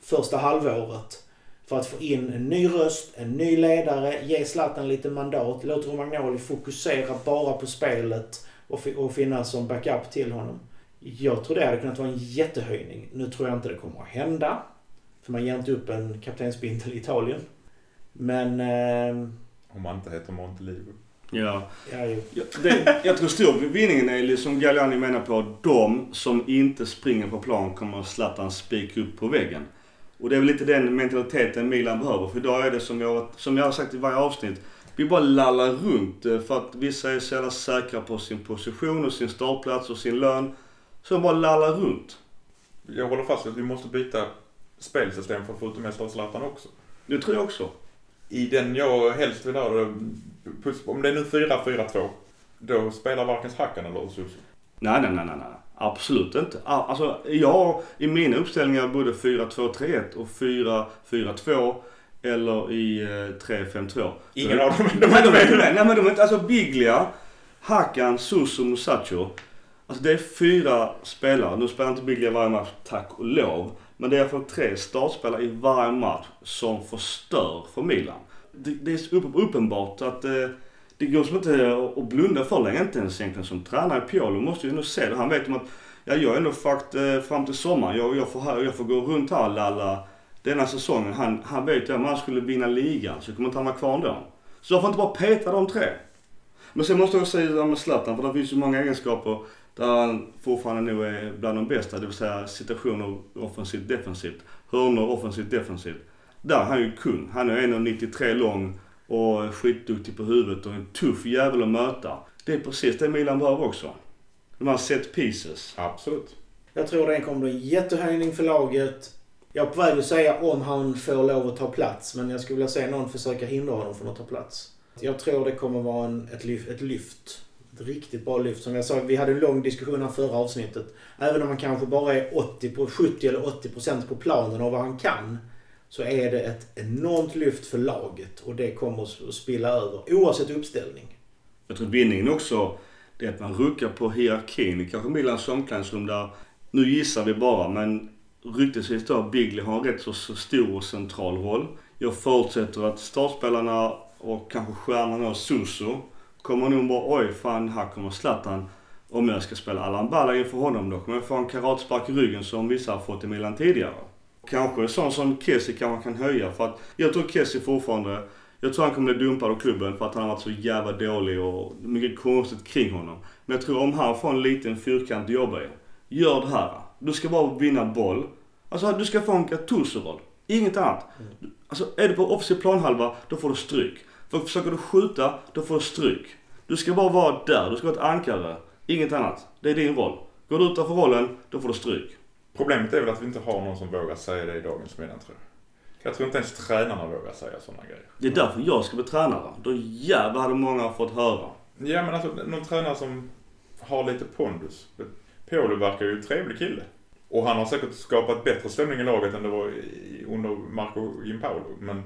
första halvåret. För att få in en ny röst, en ny ledare, ge Zlatan lite mandat. Låt Romagnoli fokusera bara på spelet och, och finnas som backup till honom. Jag tror det hade kunnat vara en jättehöjning. Nu tror jag inte det kommer att hända. För man ger inte upp en kaptensbintel i Italien. Men... Eh, Om man inte heter Montelivo. Ja. ja, ju. Ja, det, jag tror stor vinningen är liksom Galliani menar på de som inte springer på plan kommer Zlatan spika upp på väggen. Och det är väl lite den mentaliteten Milan behöver. För idag är det som jag, som jag har sagt i varje avsnitt. Vi bara lallar runt eh, för att vissa är så jävla säkra på sin position och sin startplats och sin lön. Så de bara lallar runt. Jag håller fast vid att vi måste byta spelsystem för att få ut det mesta av Zlatan också. Det tror jag också. I den jag helst vill ha, om det är nu 4-4-2, då spelar varken Hakan eller Susu. Nej, nej, nej, nej. Absolut inte. Alltså, jag i mina uppställningar både 4-2-3-1 och 4-4-2 eller i eh, 3-5-2. Ingen av dem De är inte med. Nej men de är inte, alltså Biglia, Hakan, Susu, Musacho. Alltså det är fyra spelare. Nu spelar inte Biglia varje match, tack och lov. Men det är i alla fall tre startspelare i varje match som förstör för Milan. Det, det är uppenbart att eh, det går som inte att blunda för längre. Inte ens egentligen som tränare. Piolo måste ju ändå se det. Han vet om att ja, jag är ändå fucked eh, fram till sommaren. Jag, jag, får, här, jag får gå runt här och lalla denna säsongen. Han, han vet ju att om han skulle vinna ligan så kommer inte han vara kvar ändå. Så jag får inte bara peta de tre. Men sen måste jag säga det där med Zlatan, för det finns ju många egenskaper där han fortfarande nog är bland de bästa. Det vill säga situationer offensivt defensivt. Hörnor offensivt defensivt. Där är han ju kung. Han är 1,93 lång och skitduktig på huvudet och en tuff jävel att möta. Det är precis det Milan behöver också. De här set pieces. Absolut. Jag tror det kommer bli en jättehöjning för laget. Jag är på väg att säga om han får lov att ta plats, men jag skulle vilja se någon försöka hindra honom från att ta plats. Jag tror det kommer vara en, ett, lyft, ett lyft. Ett riktigt bra lyft. Som jag sa, vi hade en lång diskussion här förra avsnittet. Även om han kanske bara är 80 på, 70 eller 80 procent på planen av vad han kan. Så är det ett enormt lyft för laget och det kommer att spilla över oavsett uppställning. Jag tror vinningen också, det är att man ruckar på hierarkin. i kanske Milans omklädningsrum där, nu gissar vi bara, men ryktesvis då Bigley har en rätt så, stor och central roll. Jag förutsätter att startspelarna och kanske stjärnan och Suso, kommer nog bara oj fan här kommer Zlatan. Om jag ska spela Allan Balla inför honom då kommer jag få en karatspark i ryggen som vissa har fått i Milan tidigare. Kanske en sån som Kessie kanske kan höja för att jag tror Kessie fortfarande jag tror han kommer bli dumpad av klubben för att han har varit så jävla dålig och mycket konstigt kring honom. Men jag tror om han får en liten fyrkant att jobba i. Gör det här. Du ska bara vinna boll. Alltså du ska få en Gattuso-roll. Inget annat. Alltså är du på offensiv planhalva, då får du stryk. För försöker du skjuta, då får du stryk. Du ska bara vara där. Du ska vara ett ankare. Inget annat. Det är din roll. Går du utanför rollen, då får du stryk. Problemet är väl att vi inte har någon som vågar säga det i dagens Milan tror jag. Jag tror inte ens tränarna vågar säga sådana grejer. Det är därför jag ska bli tränare. Då jävlar hade många fått höra. Ja men alltså någon tränare som har lite pondus. Piolo verkar ju en trevlig kille. Och han har säkert skapat bättre stämning i laget än det var under Marco Gimpaolo. Men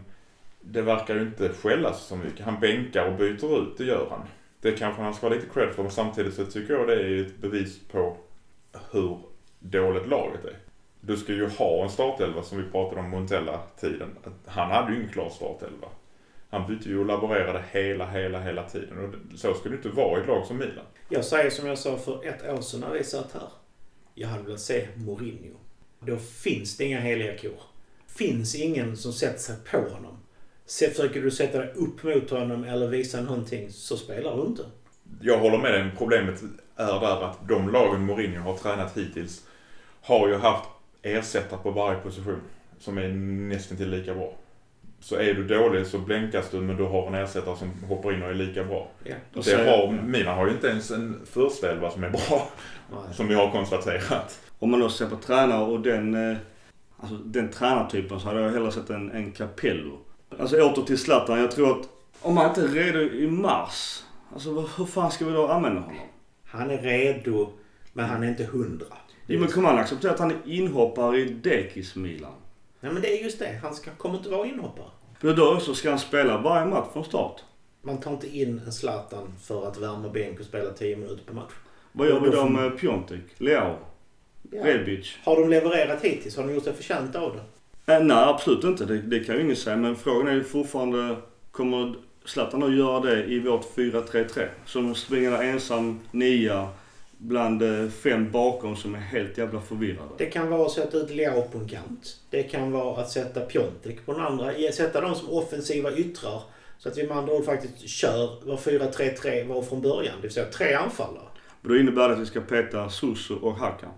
det verkar ju inte skällas så mycket. Han bänkar och byter ut, det gör han. Det kanske han ska ha lite cred för men samtidigt så tycker jag det är ett bevis på hur dåligt laget är. Du ska ju ha en startelva som vi pratade om Montella-tiden. Han hade ju ingen klar startelva. Han bytte ju och laborerade hela, hela, hela tiden. Och så skulle det inte vara i ett lag som Milan. Jag säger som jag sa för ett år sedan när vi satt här. Jag hade velat se Mourinho. Då finns det inga heliga kor. Finns ingen som sätter sig på honom. Se, försöker du sätta dig upp mot honom eller visa någonting så spelar du inte. Jag håller med dig. Problemet är där att de lagen Mourinho har tränat hittills har ju haft ersättare på varje position som är nästan till lika bra. Så är du dålig så blänkas du men du har en ersättare som hoppar in och är lika bra. Ja. Det har, Milan har ju inte ens en första elva som är bra. Nej. Som vi har konstaterat. Om man då ser på tränare och den, eh, alltså den tränartypen så hade jag hellre sett en, en Capello. Alltså åter till Zlatan. Jag tror att om han inte är redo i mars, alltså vad- hur fan ska vi då använda honom? Han är redo, men han är inte hundra. Jo men kommer han acceptera att han är inhoppare i Dekis Milan? Nej men det är just det. Han ska, kommer inte vara inhoppare. För då också ska han spela varje match från start. Man tar inte in en Zlatan för att värma bänk och spela 10 minuter per match. Vad gör vi Då med Piontek, Leao, Ja. Rebic? Har de levererat hittills? Har de gjort sig förtjänta av det? Eh, nej absolut inte, det, det kan ju ingen säga. Men frågan är ju fortfarande, kommer Zlatan att göra det i vårt 4-3-3? Som springer ensam nia bland eh, fem bakom som är helt jävla förvirrade. Det kan vara att sätta ut Leao på en kant. Det kan vara att sätta Piontek på den andra. Sätta dem som offensiva yttrar. Så att vi med andra ord faktiskt kör vad 4-3-3 var från början. Det vill säga tre anfallare. Och då innebär det att vi ska peta Susu och Hakan.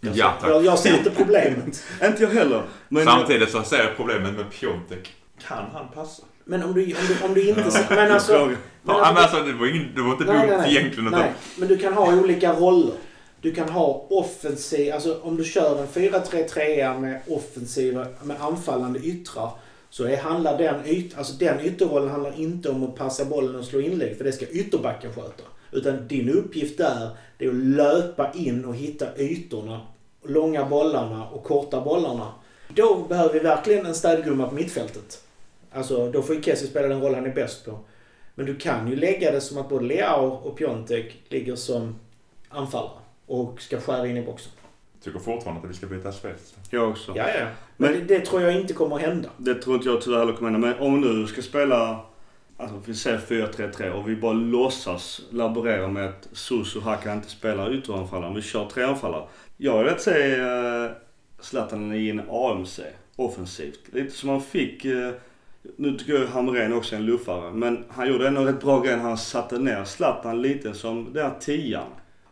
Jag, Ja, tack. jag, jag ser inte problemet. Inte jag heller. Men Samtidigt så ser jag problemet med Piontek. Kan han passa? Men om du, om du, om du inte... Men alltså... Men Ja, men alltså, det var, ingen, det var inte Nej, dumt nej, nej. egentligen. Nej, men du kan ha olika roller. Du kan ha offensiv, alltså om du kör en 4-3-3 med offensiva, med anfallande yttrar. Så är, handlar den, yt, alltså den ytterrollen handlar inte om att passa bollen och slå inlägg, för det ska ytterbacken sköta. Utan din uppgift där, det är att löpa in och hitta ytorna, långa bollarna och korta bollarna. Då behöver vi verkligen en städgumma på mittfältet. Alltså, då får ju Kessie spela den roll han är bäst på. Men du kan ju lägga det som att både Leao och Piontek ligger som anfallare och ska skära in i boxen. tycker fortfarande att vi ska byta spets. Jag också. Ja, ja. Men Men- det, det tror jag inte kommer att hända. Det tror inte jag tyvärr heller kommer hända. Men om nu ska spela, alltså vi säger 4-3-3 och vi bara låtsas laborera med att Susu och Hakan inte spelar ytteranfallare. Vi kör tre anfallare. Jag vill se uh, Zlatan i en AMC offensivt. Lite som han fick, eh, nu tycker jag Hamrén också är en luffare. Men han gjorde ändå rätt bra grej när han satte ner Zlatan lite som den här tian.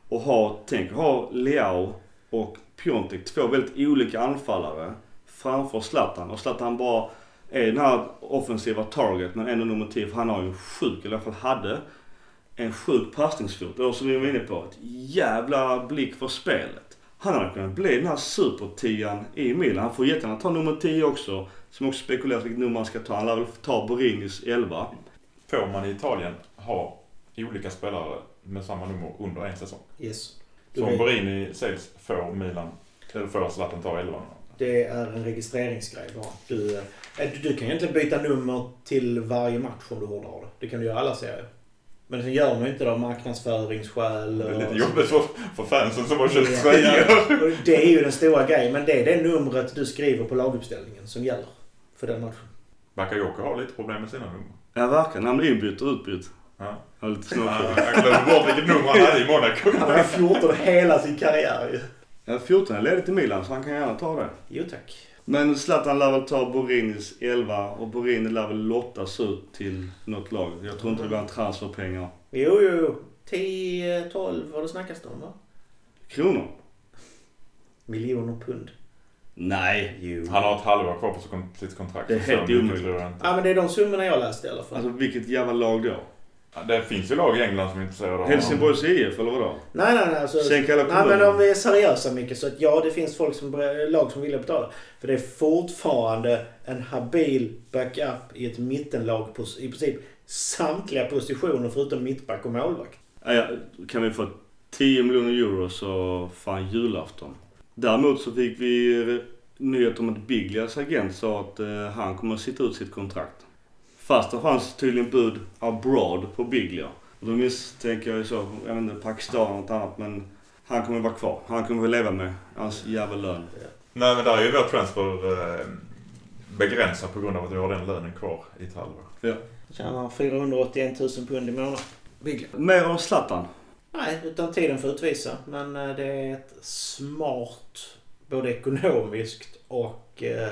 Och ha, tänk ha Leao och Piontek, två väldigt olika anfallare framför Zlatan. Och Zlatan bara är den här offensiva target men ändå nummer 10 för han har ju en sjuk, eller i alla fall hade, en sjuk passningsfot. Och som vi var inne på, ett jävla blick för spelet. Han hade kunnat bli den här supertian i Milan. Han får jättegärna ta nummer 10 också. Som också spekuleras vilket nummer han ska ta. Han lär väl ta Borinis 11. Får man i Italien ha olika spelare med samma nummer under en säsong? Yes. Du Som vet, Borini sägs får Milan, eller får Zlatan ta 11 det är en registreringsgrej bara. Du, eh, du, du kan ju inte byta nummer till varje match om du hårdrar det. Det kan du göra alla serier. Men sen gör man ju inte det av marknadsföringsskäl. Det är lite jobbigt för, för fansen som har köpt Ja. tröjor. Och Det är ju den stora grejen. Men det är det numret du skriver på laguppställningen som gäller för den matchen. Bakayoko har lite problem med sina nummer. Ja verkligen. Han blir inbytt och utbytt. Ja. Jag var lite Han snårig. han glömde bort vilket nummer han hade i Monaco. Han har 14 hela sin karriär ju. Ja, 14 är ledigt i Milan så han kan gärna ta det. Jo tack. Men Zlatan lär väl ta Borinis 11 och Borini lär väl lottas ut till något lag. Jag tror inte det blir en transferpengar. Jo, jo, jo. 10, 12 vad det snackas om va? Kronor? Miljoner pund. Nej. Jo. Han har ett halvår kvar på sitt kon- sitt kontrakt. Det är helt omöjligt. Ja men det är de summorna jag läste i alla fall. Alltså vilket jävla lag då? Det finns ju lag i England som är intresserade av. Helsingborgs IF eller vadå? nej, nej, nej. Alltså, Sänk alla nej men kommuner. de är seriösa mycket så att ja det finns folk som, lag som vill betala. För det är fortfarande en habil backup i ett mittenlag på i princip samtliga positioner förutom mittback och målvakt. Ja, ja, kan vi få 10 miljoner euro så fan julafton. Däremot så fick vi eh, nyhet om att Biglias agent sa att eh, han kommer att sitta ut sitt kontrakt. Fast det fanns tydligen bud abroad på Biglia. Och då misstänker jag ju så, jag vet inte, Pakistan eller något annat men han kommer vara kvar. Han kommer att leva med hans jävla lön. Nej men där är ju vår transfer eh, begränsad på grund av att vi har den lönen kvar i ett halvår. Tjänar 481 000 pund i månaden. Mer om Zlatan. Nej, utan tiden får utvisa. Men eh, det är ett smart, både ekonomiskt och eh,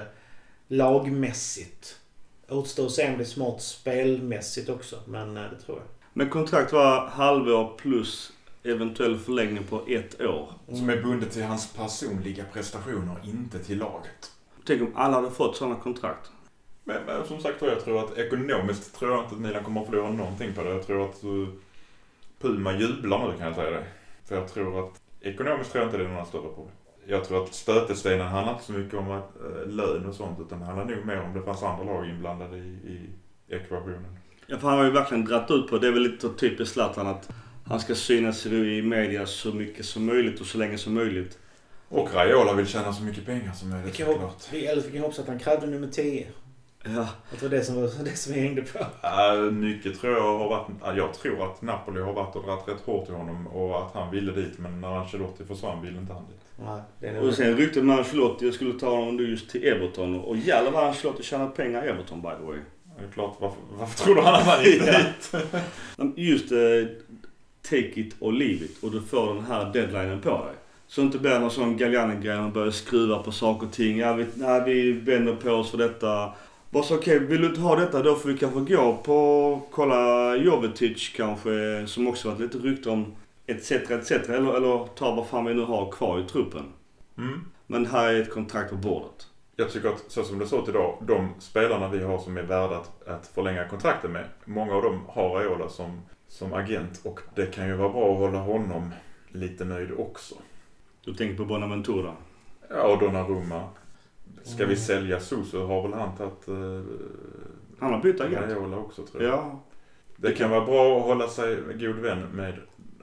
lagmässigt. Återstår att se om det är smart spelmässigt också, men eh, det tror jag. Men kontrakt var halvår plus eventuell förlängning på ett år. Som är bundet till hans personliga prestationer, inte till laget. Tänk om alla hade fått sådana kontrakt. Men, men som sagt jag tror att ekonomiskt tror jag inte att Milan kommer att förlora någonting på det. Jag tror att uh, Puma jublar nu kan jag säga det. För jag tror att ekonomiskt tror jag inte det är några större problem. Jag tror att stötestenen handlar inte så mycket om att, uh, lön och sånt utan det handlar nog mer om det fanns andra lag inblandade i, i ekvationen. Ja, för han har ju verkligen dratt ut på det. är väl lite typiskt Zlatan att han ska synas i media så mycket som möjligt och så länge som möjligt. Och Raiola vill tjäna så mycket pengar som möjligt såklart. vi, eller vi kan hoppas att han krävde nummer 10. Ja, det var det som, var, det som vi hängde på. Uh, mycket tror jag har varit, uh, jag tror att Napoli har varit och dragit rätt hårt i honom och att han ville dit men när Ancelotti försvann ville inte han dit. Nej, och sen ryktet med Ancelotti jag skulle ta honom just till Everton. Och jävlar vad Ancelotti tjänar pengar i Everton by the way. Det är klart, varför, varför tror du han att han gick Ja. dit? Just eh, take it or leave it och du får den här deadlinen på dig. Så inte blir någon sån Galliani-grej och börjar skruva på saker och ting. Ja, vi, nej, vi vänder på oss för detta. Bara så okej, vill du inte ha detta då får vi kanske gå på kolla Jovetic kanske som också varit lite rykte om etc etc eller, eller ta vad fan vi nu har kvar i truppen. Mm. Men här är ett kontrakt på bordet. Jag tycker att så som det ser ut idag, de spelarna vi har som är värda att, att förlänga kontrakten med, många av dem har Raiola som, som agent och det kan ju vara bra att hålla honom lite nöjd också. Du tänker på Bonaventura? Ja, och Donnarumma. Ska vi sälja Suso har väl han tagit uh, Han har bytt agent. Raiola också tror jag. Ja. Det kan vara bra att hålla sig god vän med,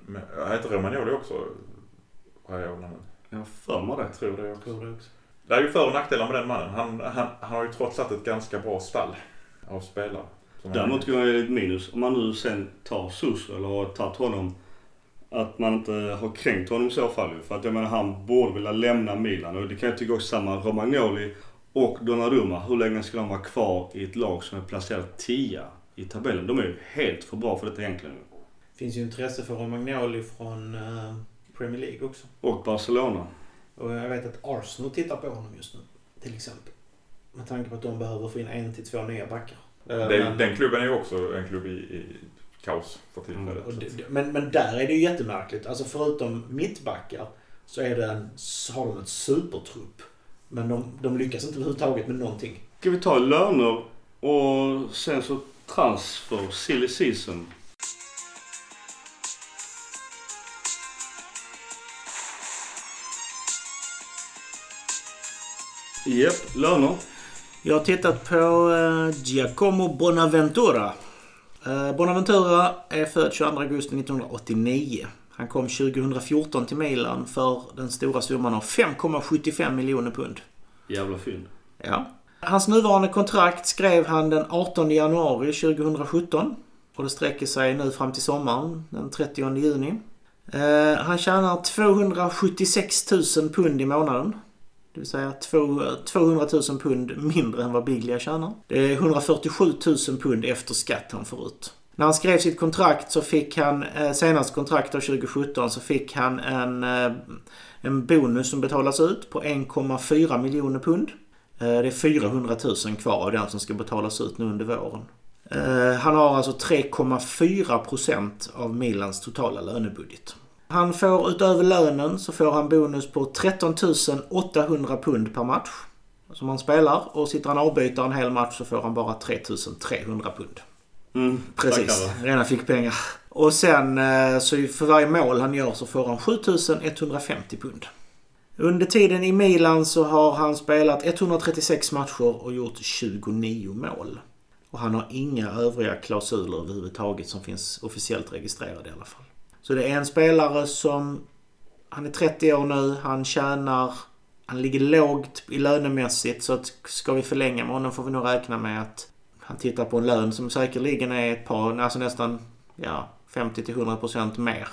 med heter Romagnoli också Raiola nu? Jag har för mig det. Jag tror det också. Tror det också. Det är ju för och nackdelar med den mannen. Han, han, han har ju trots allt ett ganska bra stall av spelare. Däremot tycker jag ett minus om man nu sen tar Suso eller har tagit honom. Att man inte har kränkt honom i så fall. För att jag menar han borde vilja lämna Milan. Och det kan jag tycka också samma Romagnoli och Donnarumma. Hur länge ska de vara kvar i ett lag som är placerat 10 i tabellen? De är ju helt för bra för detta egentligen. ju. finns ju intresse för Romagnoli från eh, Premier League också. Och Barcelona. Och jag vet att Arsenal tittar på honom just nu. Till exempel. Med tanke på att de behöver få in en till två nya backar. Eh, det, men- den klubben är ju också en klubb i, i kaos för tillfället. Och det, det- men, men där är det ju jättemärkligt. Alltså förutom mittbackar så är det en, har de en supertrupp. Men de, de lyckas inte överhuvudtaget med någonting. Ska vi ta löner och sen så transfer, silly season. Japp, löner. Jag har tittat på eh, Giacomo Bonaventura. Eh, Bonaventura är född 22 augusti 1989. Han kom 2014 till Milan för den stora summan av 5,75 miljoner pund. Jävla fynd. Ja. Hans nuvarande kontrakt skrev han den 18 januari 2017. Och det sträcker sig nu fram till sommaren, den 30 juni. Eh, han tjänar 276 000 pund i månaden. Det vill säga 200 000 pund mindre än vad Biglia tjänar. Det är 147 000 pund efter skatt han får ut. När han skrev sitt kontrakt så fick han, eh, senaste kontrakt av 2017, så fick han en, eh, en bonus som betalas ut på 1,4 miljoner pund. Eh, det är 400 000 kvar av den som ska betalas ut nu under våren. Han har alltså 3,4 procent av Milans totala lönebudget. Han får utöver lönen så får han bonus på 13 800 pund per match. Som han spelar och sitter han avbytare en hel match så får han bara 3 300 pund. Mm, Precis, rena fick pengar. Och sen eh, så för varje mål han gör så får han 7150 pund. Under tiden i Milan så har han spelat 136 matcher och gjort 29 mål. Och han har inga övriga klausuler överhuvudtaget som finns officiellt registrerade i alla fall. Så det är en spelare som... Han är 30 år nu, han tjänar... Han ligger lågt i lönemässigt så att ska vi förlänga med honom får vi nog räkna med att han tittar på en lön som säkerligen är ett par, alltså nästan ja, 50-100% mer.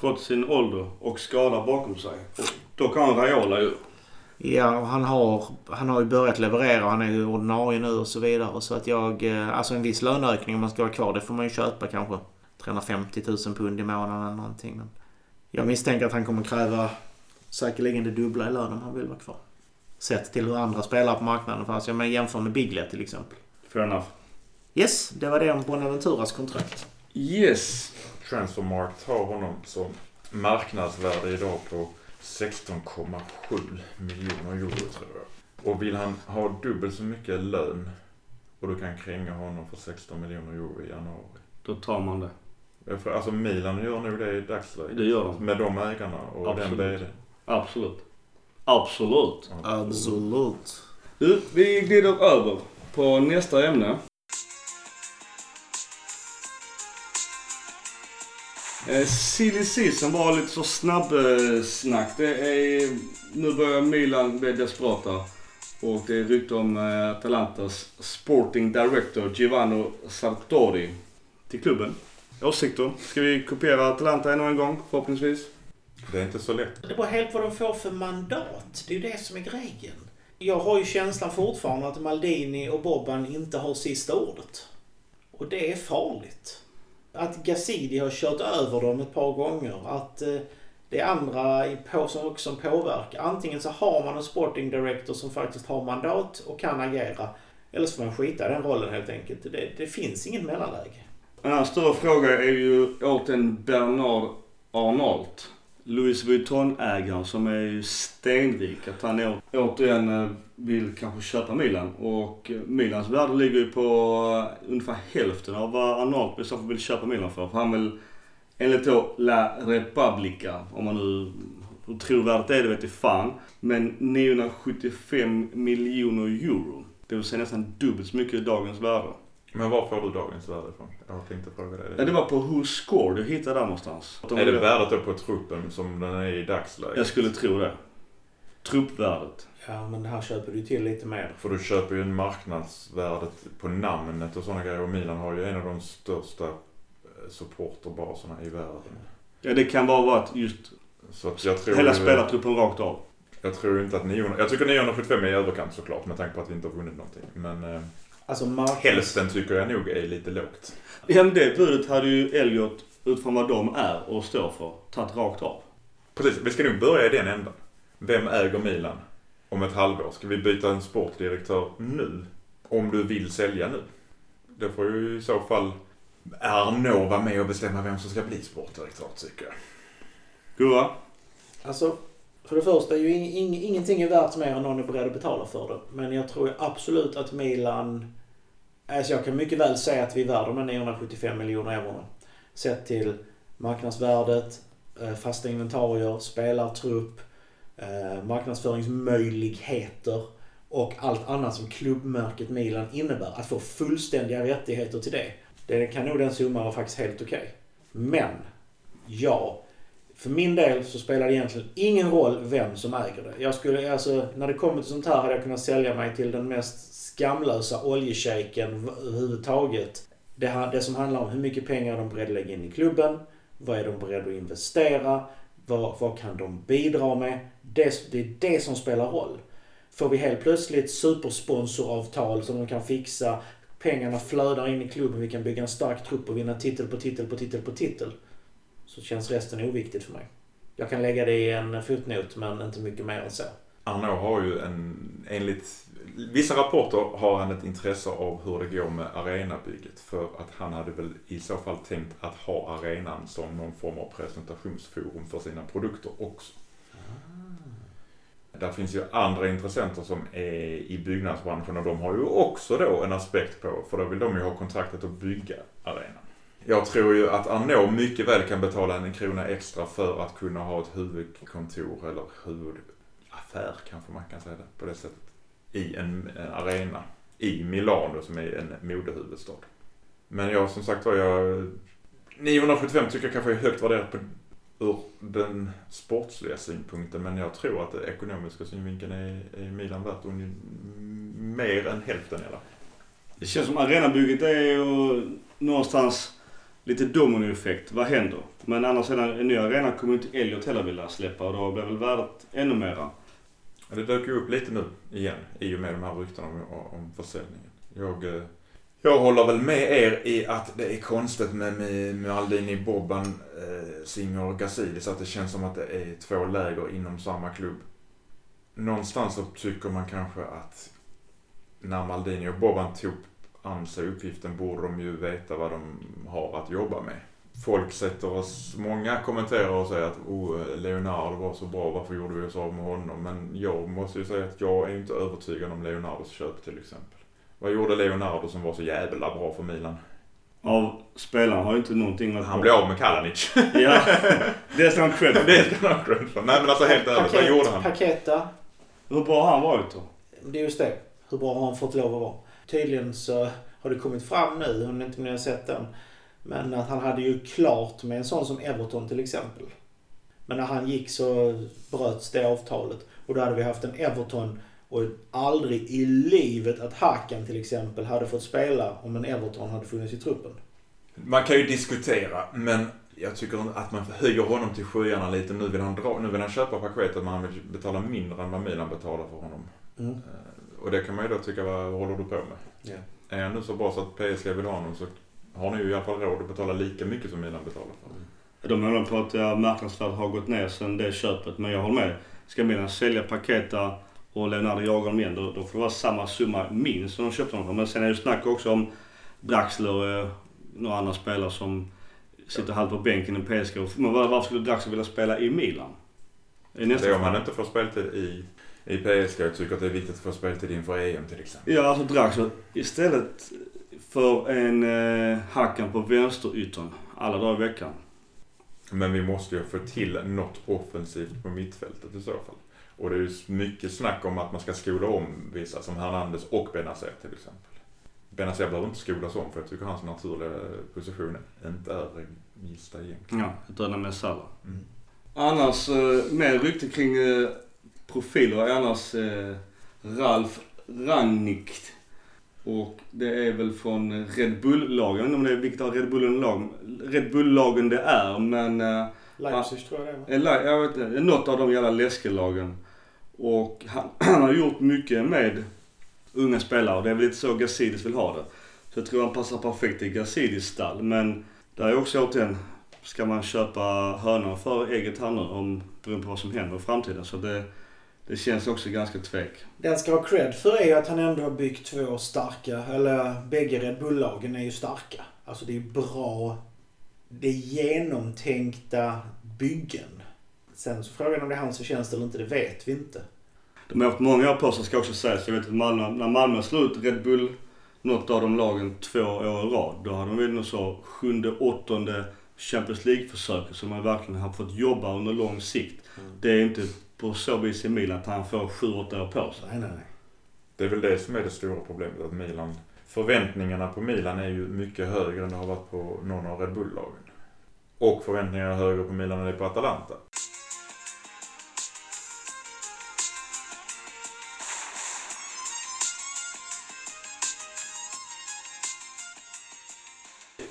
Trots sin ålder och skada bakom sig. Och då kan Raiola ju. Ja, och han har, han har ju börjat leverera. Han är ju ordinarie nu och så vidare. Så att jag... eh, Alltså en viss löneökning om man ska vara kvar, det får man ju köpa kanske. 350 000 pund i månaden eller någonting. Men jag misstänker att han kommer kräva säkerligen det dubbla i lön om han vill vara kvar. Sett till hur andra spelar på marknaden. För alltså, jag menar, jämför med Biglia till exempel. Fair enough. Yes, det var det om Bonaventuras kontrakt. Yes. Transfermarkt har honom som marknadsvärde idag på 16,7 miljoner euro tror jag. Och vill han ha dubbelt så mycket lön och du kan kränga honom för 16 miljoner euro i januari. Då tar man det. Alltså Milan gör nog det i dagsläget. Det gör. Med de ägarna och Absolut. den vd. Absolut. Absolut. Absolut. Du, vi glider över på nästa ämne. Eh, Silly season var lite så snabbsnack. Det är, nu börjar Milan bli desperata. Och det är rykte om eh, Atalantas sporting director Giovanni Sartori till klubben. Åsikter? Ska vi kopiera Atalanta ännu en gång förhoppningsvis? Det är inte så lätt. Det beror helt vad de får för mandat. Det är ju det som är grejen. Jag har ju känslan fortfarande att Maldini och Bobban inte har sista ordet. Och det är farligt. Att Gazidi har kört över dem ett par gånger. Att eh, det är andra på som också påverkar. Antingen så har man en sporting director som faktiskt har mandat och kan agera. Eller så får man skita i den rollen helt enkelt. Det, det finns inget mellanläge. En annan större fråga är ju återigen Bernard Arnault. Louis Vuitton-ägaren som är ju stenrik. Att han återigen eh, vill kanske köpa Milan. Och eh, Milans värde ligger ju på eh, ungefär hälften av vad Arnault i så fall vill köpa Milan för. För han vill enligt då La Repubblica, om man nu hur trovärdigt det är det vet jag fan. Men 975 miljoner euro. Det vill säga nästan dubbelt så mycket i dagens värde. Men var får du dagens värde ifrån? Jag tänkte fråga dig Ja, det var på Who Scored jag hittade där någonstans. Är det värdet då på truppen som den är i dagsläget? Jag skulle tro det. Truppvärdet. Ja, men här köper du till lite mer. För du köper ju en marknadsvärdet på namnet och sådana grejer. Och Milan har ju en av de största eh, supporterbaserna i världen. Ja, det kan bara vara att just Så att jag tror hela spelartruppen rakt av. Jag tror inte att 900... Jag tycker 975 är i överkant såklart med tanke på att vi inte har vunnit någonting. Men eh, Alltså marknads... hälften tycker jag nog är lite lågt. Ja, men det budet hade ju Elliot utifrån vad de är och står för tagit rakt av. Precis, vi ska nog börja i den änden. Vem äger Milan om ett halvår? Ska vi byta en sportdirektör nu? Om du vill sälja nu? Det får ju i så fall Arnaud vara med och bestämma vem som ska bli sportdirektör tycker jag. Gurra? Alltså, för det första är ju ing, ing, ingenting är värt mer än någon är beredd att betala för det. Men jag tror absolut att Milan... Alltså jag kan mycket väl säga att vi är värda de här 975 miljoner eurona. Sett till marknadsvärdet, eh, fasta inventarier, spelartrupp, eh, marknadsföringsmöjligheter och allt annat som klubbmärket Milan innebär. Att få fullständiga rättigheter till det. Det kan nog den summan vara faktiskt helt okej. Men, ja. För min del så spelar det egentligen ingen roll vem som äger det. Jag skulle, alltså, när det kommer till sånt här hade jag kunnat sälja mig till den mest skamlösa oljeshejken överhuvudtaget. Det, här, det som handlar om hur mycket pengar de är beredda att lägga in i klubben. Vad är de beredda att investera? Vad, vad kan de bidra med? Det, det är det som spelar roll. Får vi helt plötsligt supersponsoravtal som de kan fixa. Pengarna flödar in i klubben. Vi kan bygga en stark trupp och vinna titel på titel på titel på titel så känns resten oviktigt för mig. Jag kan lägga det i en fotnot men inte mycket mer än så. Arnaud har ju en, enligt vissa rapporter har han ett intresse av hur det går med arenabygget. För att han hade väl i så fall tänkt att ha arenan som någon form av presentationsforum för sina produkter också. Där finns ju andra intressenter som är i byggnadsbranschen och de har ju också då en aspekt på, för då vill de ju ha kontraktet att bygga arenan. Jag tror ju att Arnaud mycket väl kan betala en krona extra för att kunna ha ett huvudkontor eller huvudaffär kanske man kan säga det på det sättet. I en, en arena i Milano som är en modehuvudstad. Men jag som sagt var jag 975 tycker jag kanske är högt värderat på, ur den sportsliga synpunkten men jag tror att den ekonomiska synvinkeln är, är Milan värt mer än hälften eller? Det känns som arenabygget är ju någonstans lite dominoeffekt. Vad händer? Men annars sidan en ny arena kommer ju inte Elliot heller vilja släppa och då blir väl värdet ännu mera. Det dök ju upp lite nu igen i och med de här ryktena om, om försäljningen. Jag, eh, jag håller väl med er i att det är konstigt med, med Maldini, Bobban, eh, Singer och Gazidis. Att det känns som att det är två läger inom samma klubb. Någonstans så tycker man kanske att när Maldini och Bobban tog an sig uppgiften borde de ju veta vad de har att jobba med. Folk sätter oss, många kommenterar och säger att oh, Leonardo var så bra, varför gjorde vi oss av med honom? Men jag måste ju säga att jag är inte övertygad om Leonardos köp till exempel. Vad gjorde Leonardo som var så jävla bra för Milan? Av spelarna har ju inte någonting att... Han blev av med Kalanic. Ja, det ska han cred för. det ska han ha cred för. Nej men alltså helt ärligt, vad gjorde han? Paketa. Hur bra har han varit då? Det är just det. Hur bra har han fått lov att vara? Tydligen så har det kommit fram nu, om inte ni har sett den. Men att han hade ju klart med en sån som Everton till exempel. Men när han gick så bröts det avtalet. Och då hade vi haft en Everton och aldrig i livet att Hakan till exempel hade fått spela om en Everton hade funnits i truppen. Man kan ju diskutera, men jag tycker att man höjer honom till skyarna lite. Nu vill han, dra, nu vill han köpa paketet men han vill betala mindre än vad Milan betalar för honom. Mm. Eh, Och det kan man ju då tycka, vad håller du på med? Ja. Är han nu så bra så att PSG vill ha honom så har ni ju i alla fall råd att betala lika mycket som Milan betalar för honom. De menar på att marknadsvärdet har gått ner sedan det köpet. Men jag håller med. Ska Milan sälja Paketa och Leonardo jagar dem igen, då, då får det vara samma summa minst som de köpte honom för. Men sen är det snack också om Draxler och eh, några andra spelare som sitter halvt på bänken i PSG. Men var- varför skulle Draxler vilja spela i Milan? Det är nästa Det är om han inte får speltid i, i PSG och tycker att det är viktigt att få speltid inför EM till exempel. Ja, alltså Draxler istället för en eh, Hakan på vänsteryttern alla dagar i veckan. Men vi måste ju få till något offensivt på mittfältet i så fall. Och det är ju mycket snack om att man ska skola om vissa, som Hernandez och Benazer till exempel. Benazer behöver inte skolas om för jag tycker hans naturliga position inte är gista egentligen. Ja, ett döda med Salah. Mm. Annars, eh, mer rykte kring eh, profiler är annars eh, Ralf Rangnick. Och det är väl från Red Bull-lagen. Jag vet inte om det är vilket av Red Bull-lagen Red Bull-lagen det är, men eh, Leipzig tror jag det var. eller, jag vet inte, är något av de jävla läskelagen. Och han, han har gjort mycket med unga spelare och det är väl lite så Gazidis vill ha det. Så jag tror han passar perfekt i Gazidis stall. Men där är också återigen, ska man köpa hönan för eget här nu om, beroende på vad som händer i framtiden. Så det, det känns också ganska tvek. Den ska ha cred för är ju att han ändå har byggt två starka, eller bägge Red Bull-lagen är ju starka. Alltså det är bra, det är genomtänkta byggen. Sen så frågan om det är hans förtjänst eller inte, det vet vi inte. De har haft många år på sig ska också sägas. Jag vet att Malmö, när Malmö slog ut Red Bull, något av de lagen, två år i rad. Då hade de väl nog så sjunde, åttonde Champions League-försöket som man verkligen har fått jobba under lång sikt. Det är inte på så vis i Milan att han får sju, åtta år på sig. Nej, nej, nej. Det är väl det som är det stora problemet, att Milan... Förväntningarna på Milan är ju mycket högre än det har varit på någon av Red Bull-lagen. Och förväntningarna är högre på Milan än det är på Atalanta.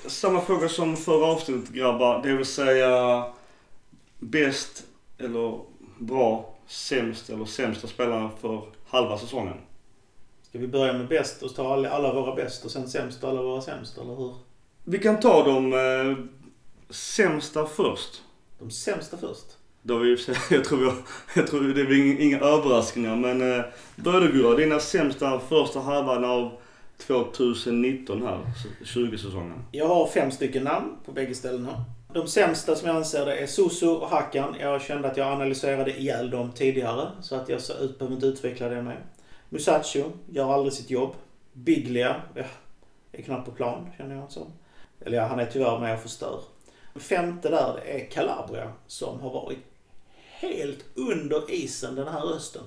Samma fråga som förra avsnittet grabbar. Det vill säga bäst eller bra, sämst eller sämsta spelaren för halva säsongen. Ska vi börja med bäst och ta alla, våra bäst och sen sämst och alla våra sämst, eller hur? Vi kan ta de eh, sämsta först. De sämsta först. Då vi, jag, tror har, jag tror det är inga, inga överraskningar men eh, Bödegurra, dina sämsta första halvan av 2019 här, 20-säsongen. Jag har fem stycken namn på bägge ställena. De sämsta som jag anser det är Susu och Hakan. Jag kände att jag analyserade ihjäl dem tidigare så att jag så ut, behöver inte utveckla det mer. Musacho gör aldrig sitt jobb. Biglia ja, är knappt på plan känner jag som. Eller ja, han är tyvärr med och förstör. Femte där är Calabria som har varit helt under isen den här hösten.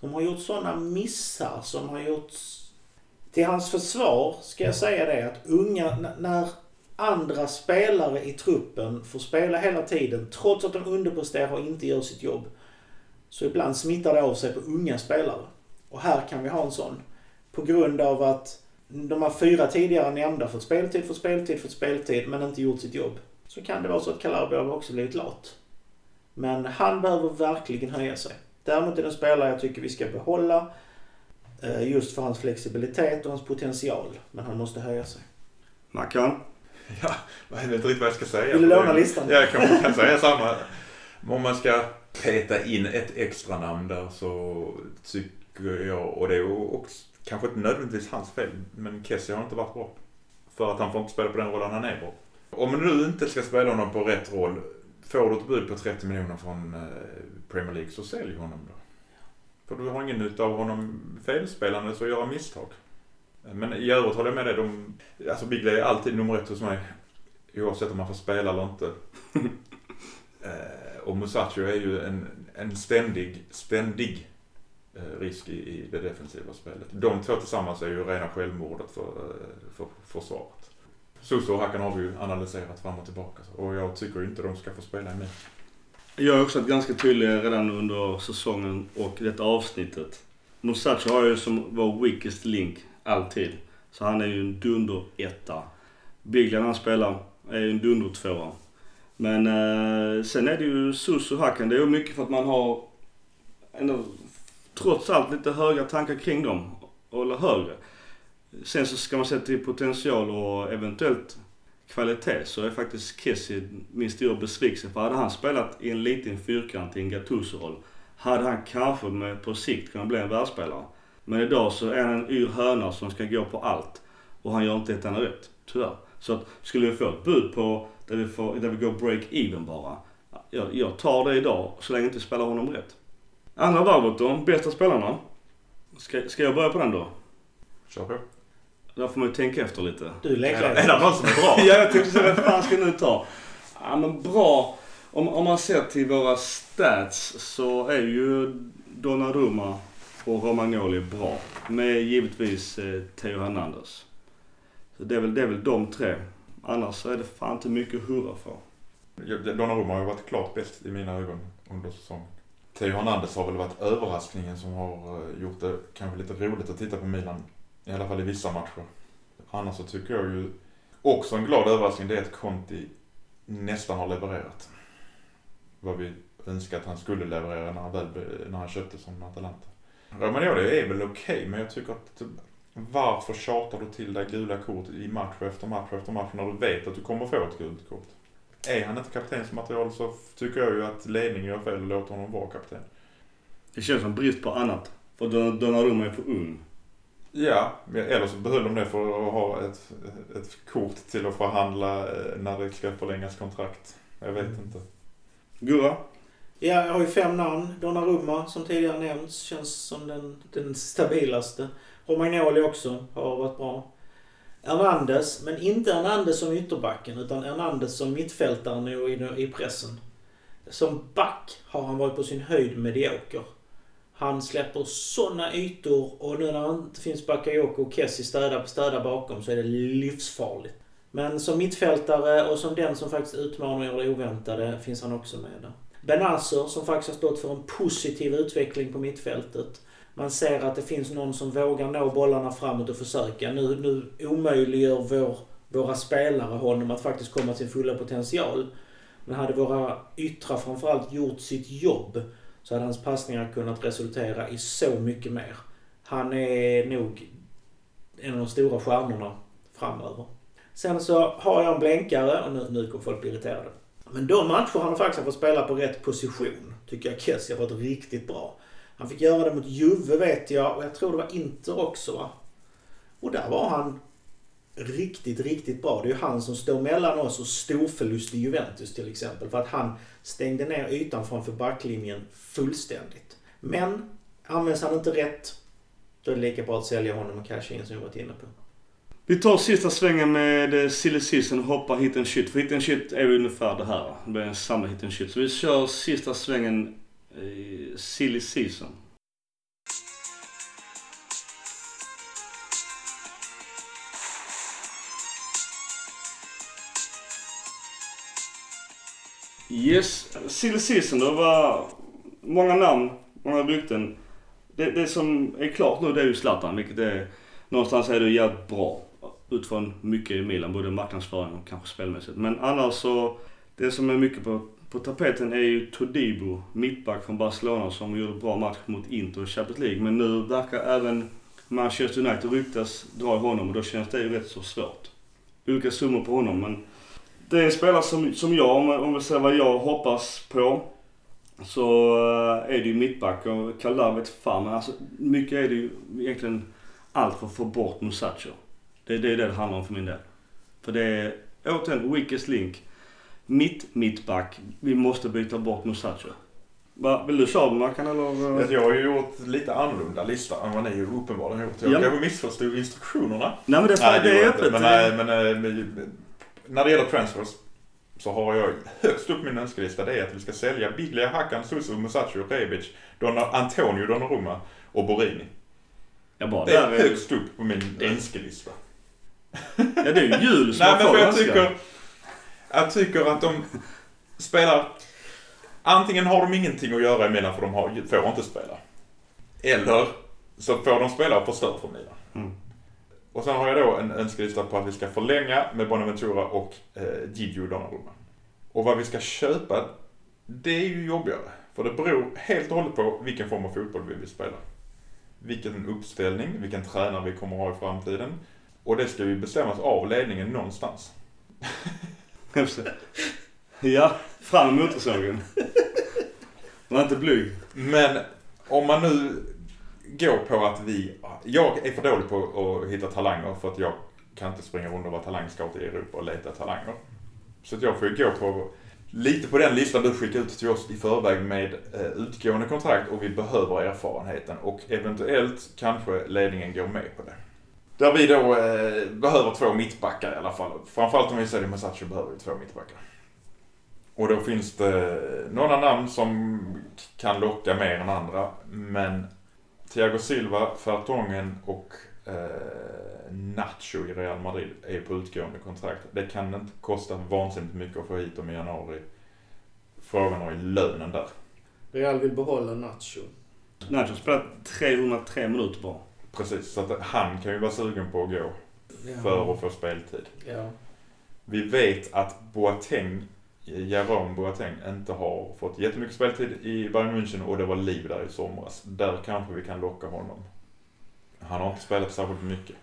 Som har gjort sådana missar som har gjort... Till hans försvar ska jag säga det att unga, när andra spelare i truppen får spela hela tiden trots att de underpresterar och inte gör sitt jobb. Så ibland smittar det av sig på unga spelare. Och här kan vi ha en sån. På grund av att de här fyra tidigare nämnda fått speltid, fått speltid, fått speltid men inte gjort sitt jobb. Så kan det vara så att Calabria har också blivit lat. Men han behöver verkligen höja sig. Däremot är det en spelare jag tycker vi ska behålla. Eh, just för hans flexibilitet och hans potential. Men han måste höja sig. Mackan? Ja, jag vet inte riktigt vad jag ska säga. Vill du låna listan? Ja, jag kan, kan säga samma. Om man ska peta in ett extra namn där så tycker jag, och det är också, kanske inte nödvändigtvis hans fel, men Kessie har inte varit bra. För att han får inte spela på den rollen han är bra. Om du inte ska spela honom på rätt roll, får du ett bud på 30 miljoner från eh, Premier League så sälj honom då. För du har ingen nytta av honom felspelande så göra misstag. Men i övrigt håller jag med dig. De, alltså Bigley är alltid nummer ett hos mig. Oavsett om man får spela eller inte. eh, och Musacho är ju en, en ständig, ständig eh, risk i, i det defensiva spelet. De två tillsammans är ju rena självmordet för, eh, för försvaret. Suso och Hakan har vi ju analyserat fram och tillbaka. Och jag tycker inte de ska få spela mer. Jag är också ganska tydlig redan under säsongen och detta avsnittet. Musacho har ju som vår weakest link alltid. Så han är ju en dunder etta. Biglia han spelar är ju en dunder tvåa. Men eh, sen är det ju Sus och Hakan. Det är ju mycket för att man har ändå, trots allt lite höga tankar kring dem. Eller högre. Sen så ska man se till potential och eventuellt kvalitet så är faktiskt Kessie min stora besvikelse. För hade han spelat i en liten fyrkant i en Gattuso-roll hade han kanske med, på sikt kunnat bli en världsspelare. Men idag så är han en yr höna som ska gå på allt. Och han gör inte ett enda rätt, tyvärr. Så att skulle vi få ett bud på där vi, får, där vi går break-even bara. Jag, jag tar det idag så länge jag inte spelar honom rätt. Andra varvet då, bästa spelarna. Ska, ska jag börja på den då? Kör på. Där får man ju tänka efter lite. Du leker. är det någon som är bra? Ja, jag tänkte säga, vem fan ska jag nu ta? Ja, men bra. Om, om man ser till våra stats så är ju Donnarumma och Romagnoli bra. Med givetvis eh, Theo Hernandez. Så det är, väl, det är väl de tre. Annars så är det fan inte mycket att hurra för. Donnarumma har ju varit klart bäst i mina ögon under säsongen. Theo Hernandez har väl varit överraskningen som har eh, gjort det kanske lite roligt att titta på Milan. I alla fall i vissa matcher. Annars så tycker jag ju också en glad överraskning det är att Conti nästan har levererat. Vad vi önskar att han skulle leverera när han, väl, när han köpte som Atalanta. Romagnoli är väl okej men jag tycker att varför tjatar du till dig gula kort i match efter match efter match när du vet att du kommer få ett gult kort? Är han inte kaptensmaterial så tycker jag ju att ledningen gör fel och låter honom vara kapten. Det känns som brist på annat. För Don- Donnarumma är för ung. Ja, eller så behöll de det för att ha ett, ett kort till att förhandla eh, när det ska förlängas kontrakt. Jag vet inte. Gurra? Ja, jag har ju fem namn. Donnarumma, som tidigare nämnts, känns som den, den stabilaste. Romagnoli också, har varit bra. Hernandez, men inte Hernandez som ytterbacken, utan Hernandez som mittfältare nu i, i pressen. Som back har han varit på sin höjd medioker. Han släpper såna ytor och nu när han inte finns Bakayoko och Kessie städa, städa bakom så är det livsfarligt. Men som mittfältare och som den som faktiskt utmanar och gör det oväntade finns han också med där. Benazer som faktiskt har stått för en positiv utveckling på mittfältet. Man ser att det finns någon som vågar nå bollarna framåt och försöka. Nu, nu omöjliggör vår, våra spelare honom att faktiskt komma till sin fulla potential. Men hade våra yttrar framförallt gjort sitt jobb så hade hans passningar kunnat resultera i så mycket mer. Han är nog en av de stora stjärnorna framöver. Sen så har jag en blänkare och nu, nu kommer folk bli irriterade. Men de matcher han faktiskt har fått spela på rätt position tycker jag Kessie har varit riktigt bra. Han fick göra det mot Juve vet jag och jag tror det var Inter också va? Och där var han riktigt, riktigt bra. Det är ju han som står mellan oss och storförlust i Juventus till exempel. För att han stängde ner ytan framför backlinjen fullständigt. Men används han inte rätt, då är det lika bra att sälja honom och casha in som vi varit inne på. Vi tar sista svängen med eh, silly season och hoppar hit and shit. För hit and shit är ju ungefär det här. Det blir en samma hit and shit. Så vi kör sista svängen i silly season. Yes, silly season det var många namn, många rykten. Det, det som är klart nu det är ju Zlatan, vilket är någonstans är det jävligt bra. Utifrån mycket i Milan, både marknadsföring och kanske spelmässigt. Men annars så, det som är mycket på på tapeten är ju Todibo, mittback från Barcelona som gjorde bra match mot Inter i Champions League. Men nu verkar även Manchester United ryktas dra i honom och då känns det ju rätt så svårt. Olika summor på honom men det är en spelare som, som jag, om, om vi säger vad jag hoppas på, så eh, är det ju mittback och Kallar vet fan men alltså mycket är det ju egentligen allt för att få bort Musacho. Det, är det det handlar om för min del. För det är återigen weakest link. Mitt mittback. Vi måste byta bort Musacho. Va, vill du köra Mackan eller? Alltså, Jag har ju gjort lite annorlunda lista än vad ni ju uppenbarligen har gjort. Jag Ja. kanske missförstod instruktionerna. Nej men det, Nej, det gjorde är öppet. Men, nej, men, eh, men, när det gäller transfers så har jag högst upp min önskelista det är att vi ska sälja Biglia, Hakan, Susu, Musacho, Rebic, Donna, Antonio Donnarumma och Borini. Ja, bara Det är är högst upp på min önskelista. Ja det är ju jul som Nej men för jag önska. tycker, jag tycker att de spelar... Antingen har de ingenting att göra i Milan för de har, får inte spela. Eller så får de spela och förstör för Milan. Mm. Och sen har jag då en önskelista på att vi ska förlänga med Bonaventura och eh, Gigio Donnarumma. Och vad vi ska köpa, det är ju jobbigare. För det beror helt och hållet på vilken form av fotboll vi vill spela. Vilken uppställning, vilken tränare vi kommer ha i framtiden. Och det ska ju bestämmas av ledningen någonstans. Just det. Ja, fram med motorsågen. Var inte blyg. Men om man nu går på att vi... Jag är för dålig på att hitta talanger för att jag kan inte springa runt och vara talangscout i Europa och leta talanger. Så att jag får ju gå på lite på den listan du skickade ut till oss i förväg med eh, utgående kontrakt och vi behöver erfarenheten och eventuellt kanske ledningen går med på det. Där vi då eh, behöver två mittbackar i alla fall. Framförallt om vi säljer Masacho behöver vi två mittbackar. Och då finns det några namn som kan locka mer än andra. Men Thiago Silva, Fertongen och eh, Nacho i Real Madrid är på utgående kontrakt. Det kan inte kosta vansinnigt mycket att få hit dem i januari. Frågan har ju lönen där. Real vill behålla Nacho. Nacho har spelat 303 minuter bara. Precis, så att han kan ju vara sugen på att gå Ja. för att få speltid. Ja. Vi vet att Boateng, Jerome Boateng, inte har fått jättemycket speltid i Bayern München och det var liv där i somras. Där kanske vi kan locka honom. Han har inte spelat särskilt mycket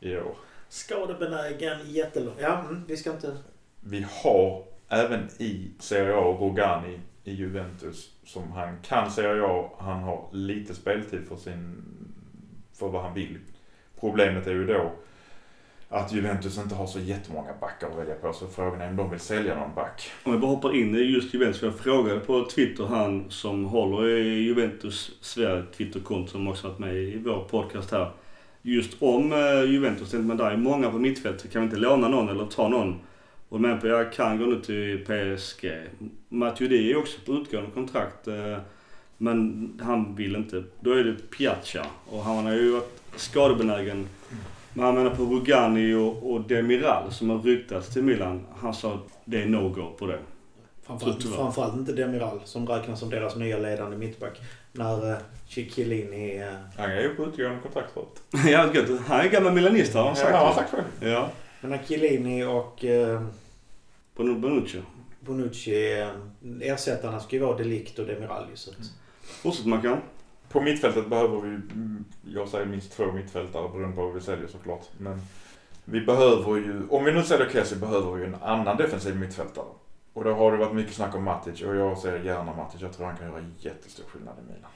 i år. Skadebenägen, jättelång. Ja, mm, vi ska inte... Vi har även i Serie A Rogani i Juventus som han kan Serie A. Han har lite speltid för sin, för vad han vill. Problemet är ju då att Juventus inte har så jättemånga backar att välja på så frågan är om de vill sälja någon back. Om jag bara hoppar in i just Juventus. Jag frågade på Twitter han som håller i Juventus Sverige Twitterkonto som också varit med i vår podcast här. Just om eh, Juventus. Tänkte man där är många på mittfältet. Kan vi inte låna någon eller ta någon? Och men på jag kan gå nu till PSG. Matuidi är också på utgående kontrakt. Eh, men han vill inte. Då är det Piazza. Och han har ju varit skadebenägen. Men han menar på Rugani och, och Demiral som har ryktats till Milan. Han sa att det är no-go på det. Framförallt, framförallt inte Demiral som räknas som deras nya ledande mittback. När uh, Chiellini... Uh, Han är ju på utgående kontrakt förut. ja, gött. Han är gammal milanist har han sagt. Ja, han har sagt själv. Ja. men när Chiellini och uh, Bon- Bonucci. Bonucci... Ersättarna ska ju vara Delict och Demiral så att, Fortsätt Mackan. På mittfältet behöver vi, mm, jag säger minst två mittfältare beroende på vad vi säljer såklart. Men vi behöver ju, om vi nu säljer Kessie behöver vi ju en annan defensiv mittfältare. Och då har det varit mycket snack om Matic och jag säger gärna Matic. Jag tror han kan göra jättestor skillnad i Milan.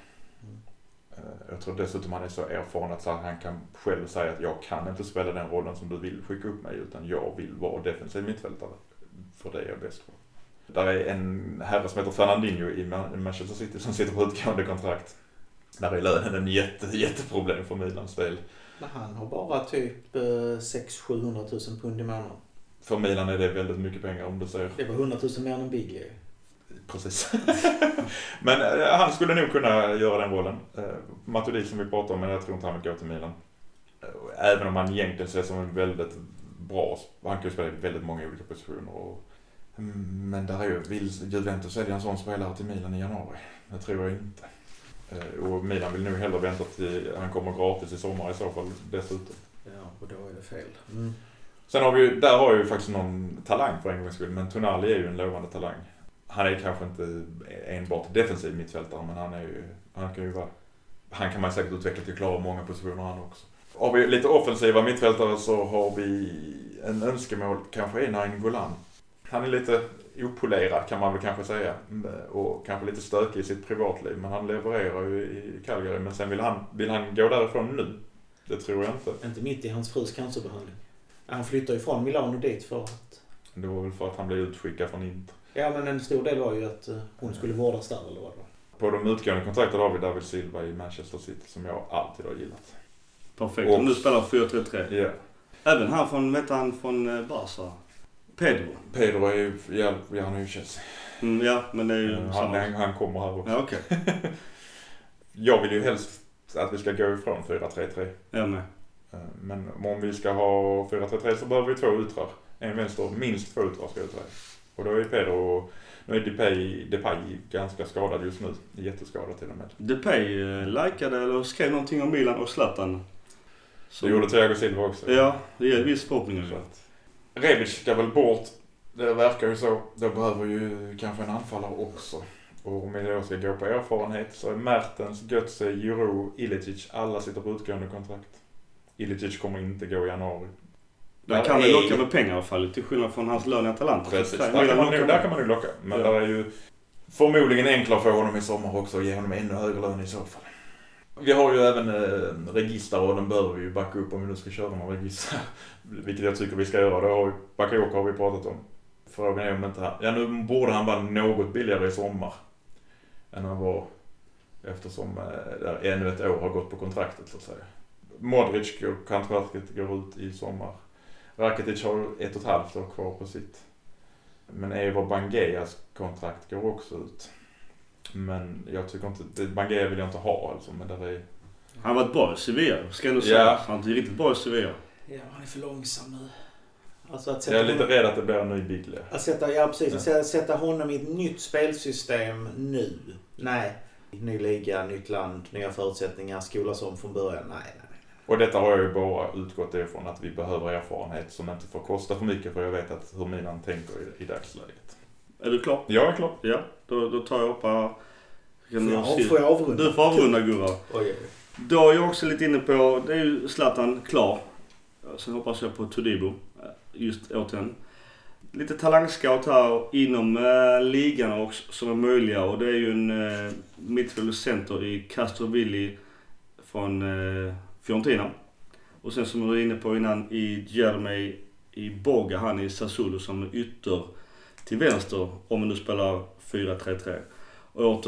Eh, Jag tror dessutom han är så erfaren att han kan själv säga att jag kan inte spela den rollen som du vill skicka upp mig utan jag vill vara defensiv mittfältare. För det är jag bäst på. Där är en herre som heter Fernandinho i Ma- Manchester City som sitter på utgående kontrakt. Där är lönen en jätte, jätteproblem för Milans del. han har bara typ uh, 600-700 000 pund i månaden. För Milan är det väldigt mycket pengar om du ser Det var 100 000 mer än ju. Precis. men eh, han skulle nog kunna göra den rollen. Eh, Matuidi som vi pratade om, men jag tror inte han vill gå till Milan. Eh, Även om han egentligen ses som en väldigt bra, han kan ju spela i väldigt många olika positioner. Och, men där är ju, vill Juventus sälja en sån spelare till Milan i januari? Det tror jag inte. Eh, Och Milan vill nog hellre vänta till han kommer gratis i sommar i så fall dessutom. Ja, och då är det fel. Mm. Sen har vi ju, där har jag ju faktiskt någon talang för en gångs skull, men Tonali är ju en lovande talang. han är kanske inte enbart defensiv mittfältare men han är ju, han kan ju vara, han kan man säkert utveckla till att klara många positioner han också. Har vi lite offensiva mittfältare så har vi en önskemål kanske är Nain Golan. Han är lite opolerad kan man väl kanske säga. Och kanske lite stökig i sitt privatliv. Men han levererar ju i Calgary. Men sen vill han, vill han gå därifrån nu? Det tror jag inte. Inte mitt i hans frus cancerbehandling. Han flyttar ju från Milano dit för att... Det var väl för att han blev utskickad från Inter. Ja men en stor del var ju att eh, hon skulle vårdas där eller vad det var. På de utgående kontrakten har vi David Silva i Manchester City som jag alltid har gillat. Perfekt. Och- Om du spelar 4-3-3. Ja. Även han från, vet han från eh, Barca? Pedro. Pedro är ju, ja, han är ju Chelsea. Mm, ja, men det är ju Han, samma. han, han kommer här också. Ja, okej. Jag vill ju helst att vi ska gå ifrån 4-3-3. Jag med. Eh, Men om vi ska ha 4-3-3 så behöver vi två yttrar. En vänster, minst två yttrar ska jag säga. Och då är Pedro, nu är Depay, Depay ganska skadad just nu. Jätteskadad till och med. Depay eh, likade eller skrev någonting om Milan och Zlatan. Det gjorde Thiago Silva också. Ja, det ger viss förhoppning. Så att- Rebic ska väl bort. Det verkar ju så. Då behöver ju kanske en anfallare också. Och om vi då ska gå på erfarenhet så är Mertens, Götze, Jiro, Ilicic, alla sitter på utgående kontrakt. Ilicic kommer inte gå i januari. Där kan vi locka med pengar i alla fall, till skillnad från hans lön i Atalanta. Precis, där kan, man, med. där kan man nog locka. Men Ja. där är ju förmodligen enklare för honom i sommar också och ge honom ännu högre lön i så fall. Vi har ju även eh, registrar och den behöver vi ju backa upp om vi nu ska köra någon registrar. Vilket jag tycker vi ska göra. Det har vi, Bakayoko har vi pratat om. Frågan är om inte han, ja nu borde han vara något billigare i sommar. Än han var eftersom eh, ännu ett år har gått på kontraktet så att säga. Modric, och kontraktet går ut i sommar. Rakitic har ett och ett halvt år kvar på sitt. Men Eivor Bangeas kontrakt går också ut. Men jag tycker inte, det- Bangea vill jag inte ha alltså, men där är... Han har varit bra i Sevilla, ska jag ändå säga. Ja. Han är riktigt bra i Sevilla. Ja, han är för långsam nu. Alltså att Jag sätta, är lite honom, rädd att det blir en ny Bigle. att sätta, ja, precis, Ja. att sätta- sätta honom i ett nytt spelsystem nu. Nej. Ny liga, nytt land, nya förutsättningar, skolas om från början. Nej, nej, nej. Och detta har jag ju bara utgått ifrån att vi behöver erfarenhet som inte får kosta för mycket för jag vet att hur Milan tänker i, i dagsläget. Är du klar? Jag är klar. Ja, då, då tar jag upp här. Kan Får du jag, får jag avrunda? Du får avrunda Gurra. Oj. Då är jag också lite inne på, det är ju Zlatan klar. Sen hoppas jag på Todibo. Just återigen. Lite talangscout här inom äh, ligan också, som är möjliga. Och det är ju en äh, mittfältare center i Castrovilli från äh, Fiorentina. Och sen som du var inne på innan i Jeremy i Boga, han i Sassuolo som ytter till vänster om du nu spelar 4-3-3. Och,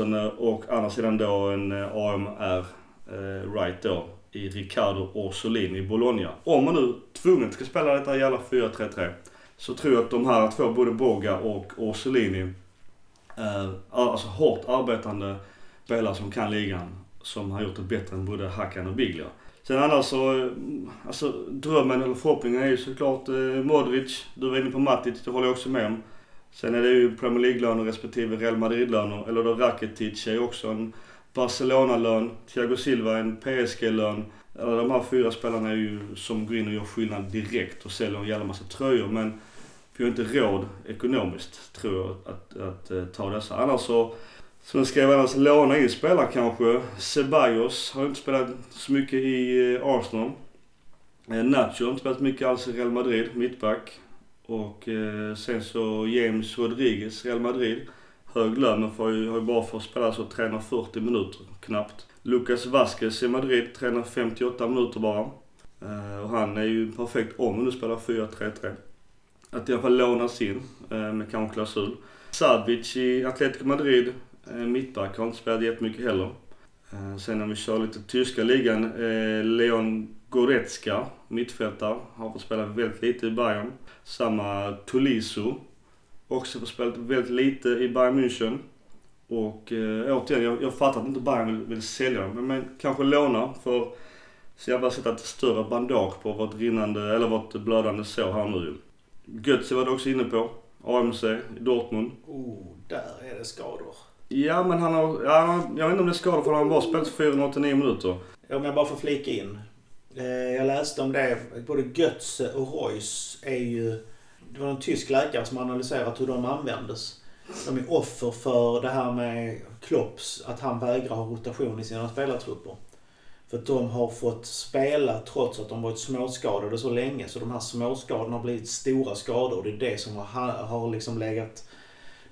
och andra sidan då en eh, AMR eh, right då i Riccardo Orsolini i Bologna. Om man nu tvunget ska spela detta jävla 4-3-3 så tror jag att de här två, både Boga och Orsolini, eh, är alltså hårt arbetande spelare som kan ligan. Som har gjort det bättre än både Hakan och Biglia. Sen annars så, eh, alltså drömmen eller förhoppningen är ju såklart eh, Modric. Du var inne på Matic, det håller jag också med om. Sen är det ju Premier League-löner respektive Real Madrid-löner. Eller då Rakitic är ju också en Barcelona-lön. Thiago Silva en PSG-lön. Alla de här fyra spelarna är ju som går in och gör skillnad direkt och säljer en jävla massa tröjor. Men vi har inte råd ekonomiskt, tror jag, att, att, att ta dessa. Annars så, så ska jag annars alltså låna in spelare kanske. Ceballos har inte spelat så mycket i eh, Arsenal. Eh, Nacho har inte spelat mycket alls i Real Madrid, mittback. Och eh, sen så James Rodriguez, Real Madrid. Hög lön men får ju, har ju bara fått spela så tränar 40 minuter knappt. Lucas Vasquez i Madrid tränar 58 minuter bara. Eh, och han är ju perfekt om du nu spelar 4-3-3. Att i alla fall lånas in eh, med kanske klausul. Savic i Atletico Madrid, eh, mittback, har inte spelat jättemycket heller. Eh, sen om vi kör lite tyska ligan, eh, Leon Goretzka, mittfältare, har fått spela väldigt lite i Bayern. Samma Tolisso, också fått spela väldigt lite i Bayern München. Och eh, återigen, jag, jag fattar att inte Bayern vill, vill sälja dem, men, men kanske låna för så jag bara sätta ett större bandage på vårt rinnande, eller vårt blödande sår här nu. Götze var du också inne på. AMC i Dortmund. Oh, där är det skador. Ja men han har, ja, jag vet inte om det är skador för han har bara spelat 489 minuter. Om jag bara får flika in. Eh, jag läste om det. Både Götze och Reus är ju... Det var en tysk läkare som analyserat hur de användes. de är offer för det här med Klopps, att han vägrar ha rotation i sina spelartrupper. För att de har fått spela trots att de varit småskadade så länge. Så de här småskadorna har blivit stora skador och det är det som har, har liksom legat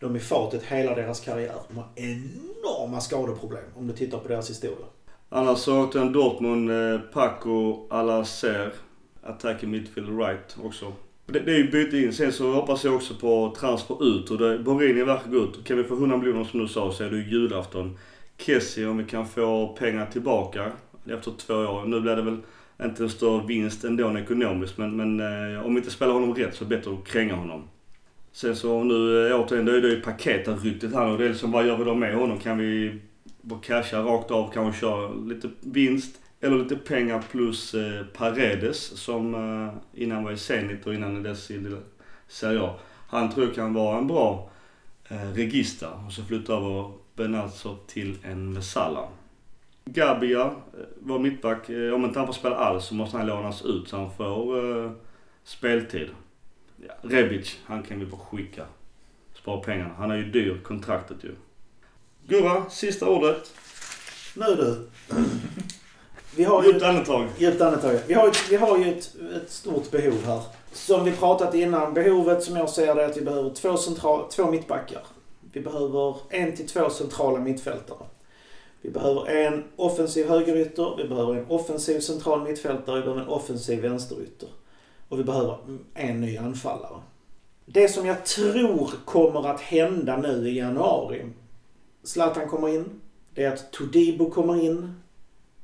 dem i fatet hela deras karriär. De har enorma skadeproblem om du tittar på deras historia. Annars så åkte en Dortmund, eh, Paco, Alacer, i midfield right också. Det, det är ju byte in. Sen så hoppas jag också på transfer ut och det, Borini verkar gott. Kan vi få 100 miljoner som du sa så är det ju julafton. Kessie om vi kan få pengar tillbaka efter två år. Nu blir det väl inte en större vinst ändå ekonomiskt men, men eh, om vi inte spelar honom rätt så är det bättre att kränga honom. Sen så nu eh, återigen, då är det ju paketryktet här och det är liksom vad gör vi då med honom? Kan vi bara casha rakt av, kanske köra lite vinst eller lite pengar plus eh, Paredes som eh, innan var i Zenit och innan dess i Serie A. Han tror jag kan vara en bra eh, regista och så flytta över Benazzo till en Mesala. Gabia eh, var mittback. Eh, om inte han får spela alls så måste han lånas ut så han får eh, speltid. Ja, Rebic, han kan vi bara skicka. Spara pengarna. Han är ju dyr, kontraktet ju. Gurra, sista ordet. Nu du. Vi har Djupt andetag. Djupt andetag. Vi har, vi har ju ett, ett stort behov här. Som vi pratat innan, behovet som jag ser det är att vi behöver två, central, två mittbackar. Vi behöver en till två centrala mittfältare. Vi behöver en offensiv högerytter, vi behöver en offensiv central mittfältare, vi behöver en offensiv vänsterytter. Och vi behöver en ny anfallare. Det som jag tror kommer att hända nu i januari. Zlatan kommer in. Det är att Todibo kommer in.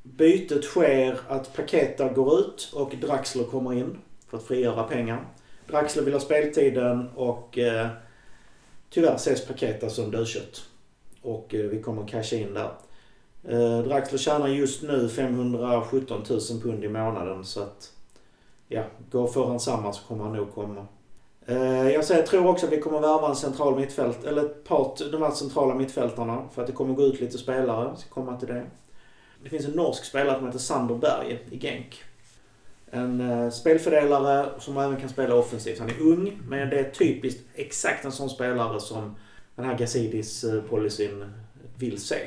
Bytet sker att Paketa går ut och Draxler kommer in för att frigöra pengar. Draxler vill ha speltiden och eh, tyvärr ses Paketa som dödkött. Och eh, vi kommer casha in där. Eh, Draxler tjänar just nu 517 000 pund i månaden så att ja, går för han samma så kommer han nog komma. Eh, jag säger, tror också att vi kommer värva en central mittfält, eller ett par, de här centrala mittfältarna för att det kommer gå ut lite spelare. Jag ska komma till det. Det finns en norsk spelare som heter Sander Berge i Genk. En eh, spelfördelare som även kan spela offensivt. Han är ung, men det är typiskt exakt en sån spelare som den här Gazidis-policyn eh, vill se.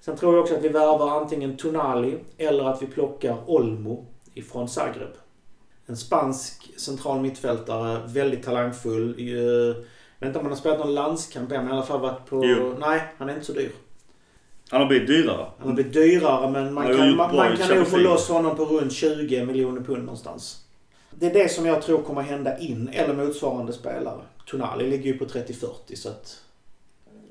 Sen tror jag också att vi värvar antingen Tonali eller att vi plockar Olmo ifrån Zagreb. En spansk central mittfältare, väldigt talangfull. Jag vet inte om han har spelat någon landskamp än, men i alla fall varit på... Jo. Nej, han är inte så dyr. Han har blivit dyrare. Han har blivit dyrare men man kan, man, man kan nog få loss honom på runt 20 miljoner pund någonstans. Det är det som jag tror kommer hända in, eller motsvarande spelare. Tonali ligger ju på 30-40 så att...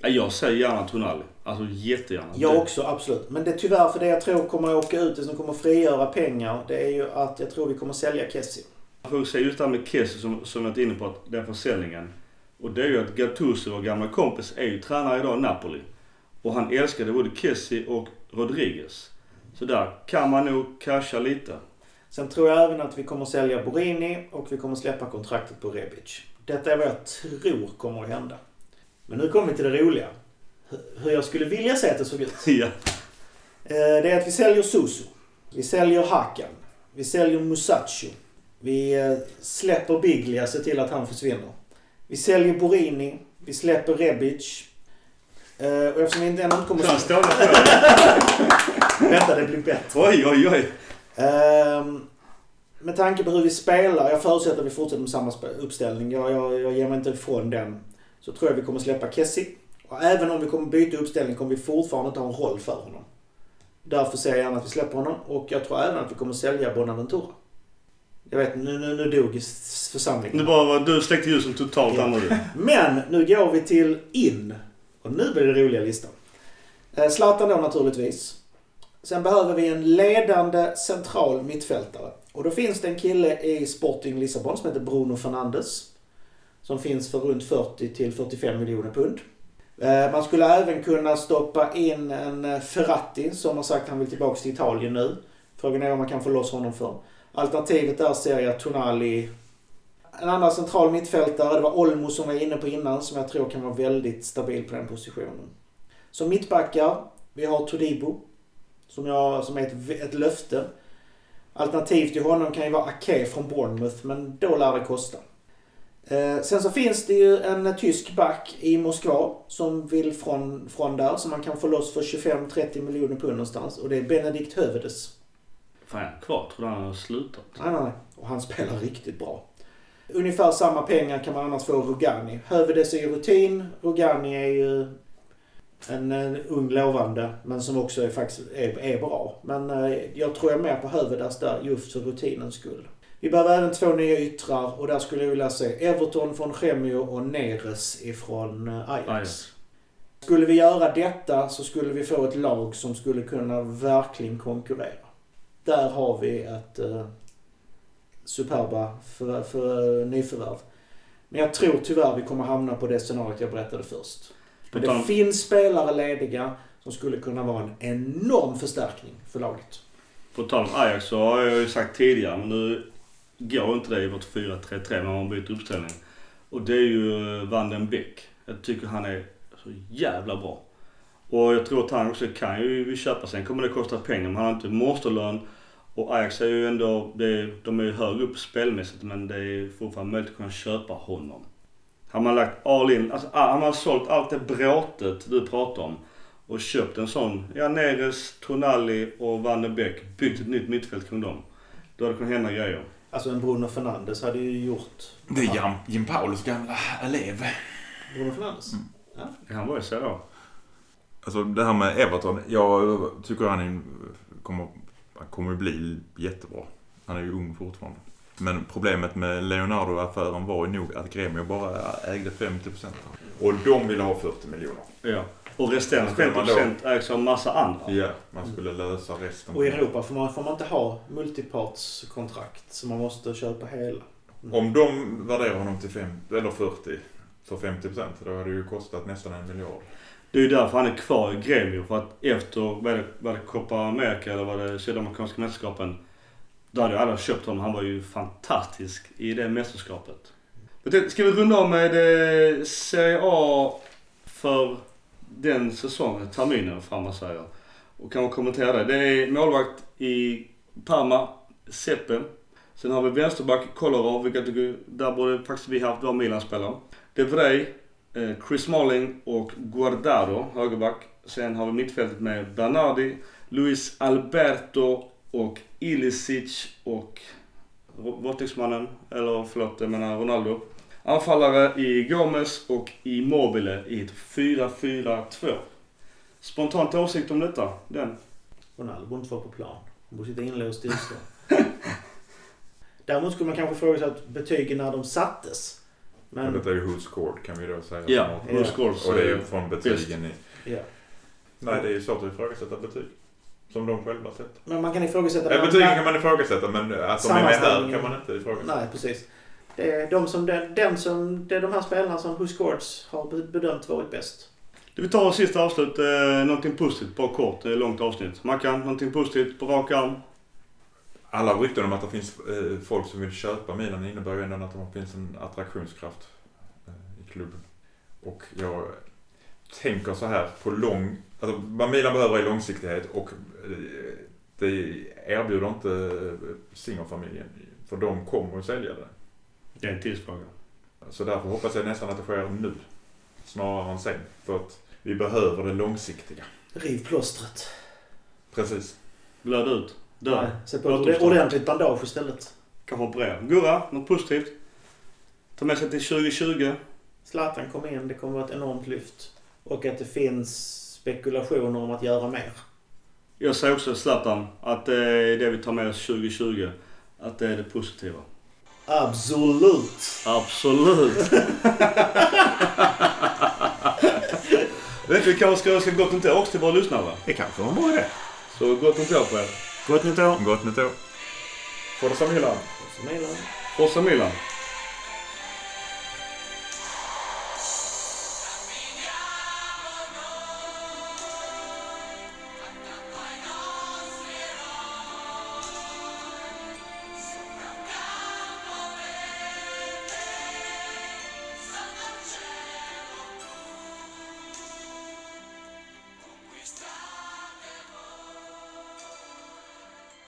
Ja, Jag säger gärna Tonali. Alltså jättegärna. Jag också, absolut. Men det är tyvärr för det jag tror kommer att åka ut, det som kommer frigöra pengar, det är ju att jag tror vi kommer sälja Kessie. Jag får säga just det här med Kessie som, som jag varit inne på, att den försäljningen. Och det är ju att Gattuso, vår gamla kompis, är ju tränare idag i Napoli. Och han älskade både Kessie och Rodriguez. Så där kan man nog casha lite. Sen tror jag även att vi kommer sälja Borini och vi kommer släppa kontraktet på Rebic. Detta är vad jag tror kommer att hända. Men nu kommer vi till det roliga. Hur jag skulle vilja se att det såg ut. Ja. Eh, Det är att vi säljer Susu. Vi säljer Hakan. Vi säljer Musacho. Vi eh, släpper Biglia, ser till att han försvinner. Vi säljer Borini. Vi släpper Rebic. Eh, Och eftersom vi inte ännu inte kommer... Han Vänta, det blir bättre. Oj, oj, oj. Ehm, med tanke på hur vi spelar, jag förutsätter att vi fortsätter med samma uppställning. Jag, jag, jag ger mig inte ifrån den. Så tror jag vi kommer släppa Kessie. Och även om vi kommer byta uppställning kommer vi fortfarande inte ha en roll för honom. Därför ser jag gärna att vi släpper honom. Och jag tror även att vi kommer sälja Bonaventura. Jag vet, nu, nu, nu dog församlingen. Nu bara du släckte ljusen totalt här nu. Men nu går vi till in. Och nu blir det roliga listan. Eh, Zlatan då naturligtvis. Sen behöver vi en ledande central mittfältare. Och då finns det en kille i Sporting Lissabon som heter Bruno Fernandes. Som finns för runt 40 till 45 miljoner pund. Eh, man skulle även kunna stoppa in en Ferratti Ferrati som har sagt att han vill tillbaka till Italien nu. Frågan är om man kan få loss honom för. Alternativet där ser jag Tonali en annan central mittfältare, det var Olmo som var inne på innan, som jag tror kan vara väldigt stabil på den positionen. Som mittbackar, vi har Todibo, som, jag, som är ett, ett löfte. Alternativ till honom kan ju vara Ake från Bournemouth, men då lär det kosta. Eh, sen så finns det ju en tysk back i Moskva som vill från, från där som man kan få loss för 25-30 miljoner pund någonstans. Och det är Benedikt Hövedes. Fan, är kvar. Tror han har slutat. Nej, nej, nej. Och han spelar riktigt bra. Ungefär samma pengar kan man annars få Rugani. Hövedes är ju rutin. Rugani är ju en, en ung lovande men som också är, faktiskt är, är bra. Men eh, jag tror jag mer på Hövedes där just för rutinens skull. Vi behöver även två nya yttrar och där skulle jag vilja se Everton från Gemio och Neres ifrån eh, Ajax. Ajax. Skulle vi göra detta så skulle vi få ett lag som skulle kunna verkligen konkurrera. Där har vi ett eh, superba för, för nyförvärv. Men jag tror tyvärr vi kommer hamna på det scenariot jag berättade först. Men det finns spelare lediga som skulle kunna vara en enorm förstärkning för laget. På tal om Ajax så har jag ju sagt tidigare, men nu går inte det i vårt 4-3-3 när man byter uppställning. Och det är ju eh, Van den Beek. Jag tycker han är så jävla bra. Och jag tror att han också kan ju köpa. Sen kommer det kosta pengar, men han har inte monsterlön. Och Ajax är ju ändå, det är, de är ju högre upp spelmässigt men det är fortfarande möjligt att kunna köpa honom. Har man lagt all in, alltså ah, har man sålt allt det bråtet du pratar om och köpt en sån, ja Neres, Tonali och Van den Beek, byggt ett nytt mittfält kring dem. Då hade det kunnat hända grejer. Alltså en Bruno Fernandes hade ju gjort... Det är Jim, Jim Paulus gamla elev. Bruno Fernandes? Han var ju så då. Alltså det här med Everton. Jag tycker han är, kommer, han kommer bli jättebra. Han är ju ung fortfarande. Men problemet med Leonardo-affären var ju nog att Gremio bara ägde 50%. Och de ville ha 40 miljoner. Ja. Och resterande Skulle man då- 50% ägs av massa andra. Ja, man skulle lösa resten. Och i Europa får man, får man inte ha multipartskontrakt så man måste köpa hela. Om de värderar honom till 50, eller 40 för 50% då hade det ju kostat nästan en miljard. Det är ju därför han är kvar i Gremio. För att efter, vad är det, vad är det Copa America eller vad är det Sydamerikanska mästerskapen. Då hade ju alla köpt honom. Han var ju fantastisk i det mästerskapet. Ska vi runda av med eh, Serie A för den säsongen, terminen fram man säger. Och kan man kommentera det. Det är målvakt i Parma, Seppe. Sen har vi vänsterback Kolarov, vilket där borde faktiskt vi haft vår Milan-spelare. De Vrij, eh, Chris Smalling och Guardado, högerback. Sen har vi mittfältet med Bernardi, Luis Alberto och Ilicic och Vortexmannen, eller förlåt, jag menar Ronaldo. Anfallare i Gomes och Immobile i ett 4-4-2. Spontant åsikt om detta? Den? Ronaldo borde inte vara på plan. Han borde sitta inlåst i Ystad. Däremot skulle man kanske fråga sig att betygen när de sattes. Men Men, detta är ju Who Scored kan vi då säga. Ja, Ja. who scores? Och det är ju eh, från betygen i... ja. Nej, det är ju svårt att ifrågasätta betyg. Som de själva sätter. men man kan ifrågasätta... Ja, betygen kan man ifrågasätta men att de är med här kan man inte ifrågasätta. Nej, precis. Det är, de som, den, den som, det är de här spelarna som Scores har be- bedömt varit bäst. Du, Vi tar sista avslut. Eh, någonting positivt, bara kort. Ett långt avsnitt. Mackan, någonting positivt på rak arm? Alla rykten om att det finns eh, folk som vill köpa Milan innebär ju ändå att det finns en attraktionskraft eh, i klubben. Och jag tänker så här på lång... Alltså vad Milan behöver är långsiktighet och eh, det erbjuder inte eh, Singer-familjen. För de kommer att sälja det. Det är en tidsfråga. Så därför hoppas jag nästan att det sker nu. Snarare än sen. För att vi behöver det långsiktiga. Riv plåstret. Precis. Blöd ut. Nej, Dö. Sätt på ett ordentligt bandage istället. Kanske operera. Gurra, något positivt? Ta med sig till 2020. Zlatan kom in, det kommer vara ett enormt lyft. Och att det finns spekulationer om att göra mer. Jag säger också Zlatan, att det är det vi tar med oss 2020. Att det är det positiva. Absolut! Absolut. Vet du, vi kanske ska önska gott nytt år också till våra lyssnare? Det kanske var en bra idé. Så gott nytt år på er. Gott nytt år! Gott nytt år. Forza Milan. Milan. Forza Milan.